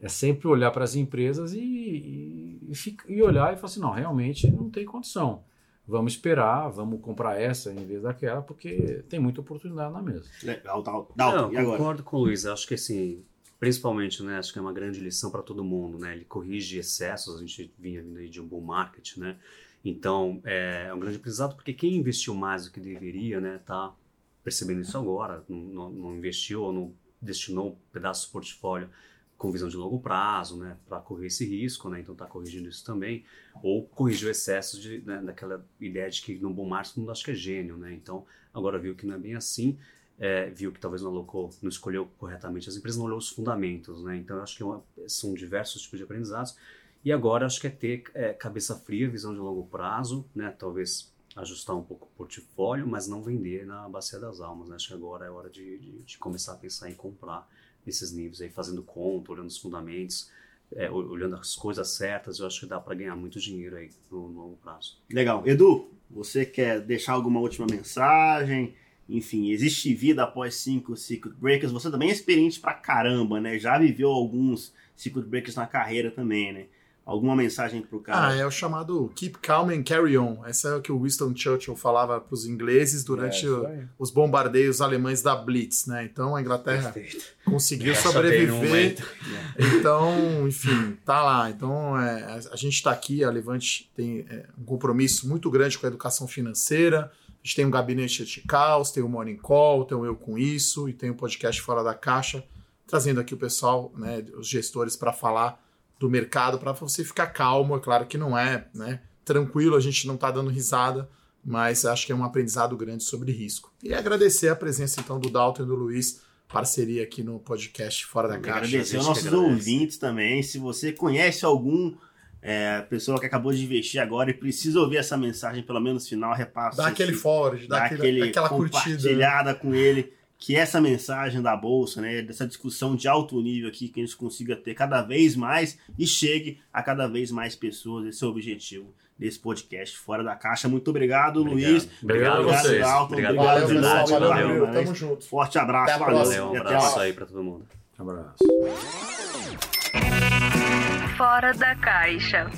é sempre olhar para as empresas e, e, e fica- e olhar e falar assim, não, realmente não tem condição. Vamos esperar, vamos comprar essa em vez daquela, porque tem muita oportunidade na mesa. Legal, tal. Não, e agora? concordo com o Luiz. Acho que assim, principalmente, né? Acho que é uma grande lição para todo mundo, né? Ele corrige excessos. A gente vinha vindo aí de um bull market, né? Então é, é um grande aprendizado porque quem investiu mais do que deveria, né? Tá percebendo isso agora. Não, não- não investiu ou não destinou um pedaço do portfólio com visão de longo prazo, né? Para correr esse risco, né? Então tá corrigindo isso também. Ou corrigiu excessos de, né, daquela ideia de que no bull market todo mundo acha que é gênio, né? Então agora viu que não é bem assim é, viu que talvez não alocou, não escolheu corretamente as empresas, não olhou os fundamentos, né? Então eu acho que é uma- são diversos tipos de aprendizados. E agora acho que é ter é, cabeça fria, visão de longo prazo, né? Talvez ajustar um pouco o portfólio, mas não vender na bacia das almas, né? Acho que agora é hora de, de- de começar a pensar em comprar nesses níveis aí, fazendo conta, olhando os fundamentos, é, ol- olhando as coisas certas. Eu acho que dá para ganhar muito dinheiro aí no, no longo prazo. Legal. Edu, você quer deixar alguma última mensagem? Enfim, existe vida após cinco circuit breakers. Você também é experiente pra caramba, né? Já viveu alguns circuit breakers na carreira também, né? Alguma mensagem pro cara? Ah, é o chamado Keep Calm and Carry On. Essa é o que o Winston Churchill falava para os ingleses durante É, o- os bombardeios alemães da Blitz, né? Então a Inglaterra conseguiu Essa sobreviver. um Então, enfim, tá lá. Então, é, a, gente está aqui, a Levante tem é, um compromisso muito grande com a educação financeira. A gente tem um gabinete de caos, tem o Morning Call, tem o Eu Com Isso e tem o podcast Fora da Caixa, trazendo aqui o pessoal, né, os gestores para falar do mercado, para você ficar calmo. É claro que não é né, tranquilo, a gente não está dando risada, mas acho que é um aprendizado grande sobre risco. E agradecer a presença, então, do Dalton e do Luiz, parceria aqui no podcast Fora da Caixa. Agradecer aos nossos agradece. ouvintes também. Se você conhece algum é, pessoa que acabou de investir agora e precisa ouvir essa mensagem, pelo menos final, repassa. Dá aquele forward, dá, dá aquele, aquele aquela curtida. né? compartilhada com ele, que essa mensagem da bolsa, né, dessa discussão de alto nível aqui, que a gente consiga ter cada vez mais e chegue a cada vez mais pessoas. Esse é o objetivo desse podcast Fora da Caixa. Muito obrigado, Obrigado. Luiz. Obrigado a Obrigado, vocês. Dalton. Obrigado Obrigado, Valeu, Valeu, valeu, valeu. valeu. Tamo junto. Forte abraço. Até valeu. próxima. Um abraço aí para todo mundo. Abraço. Fora da caixa.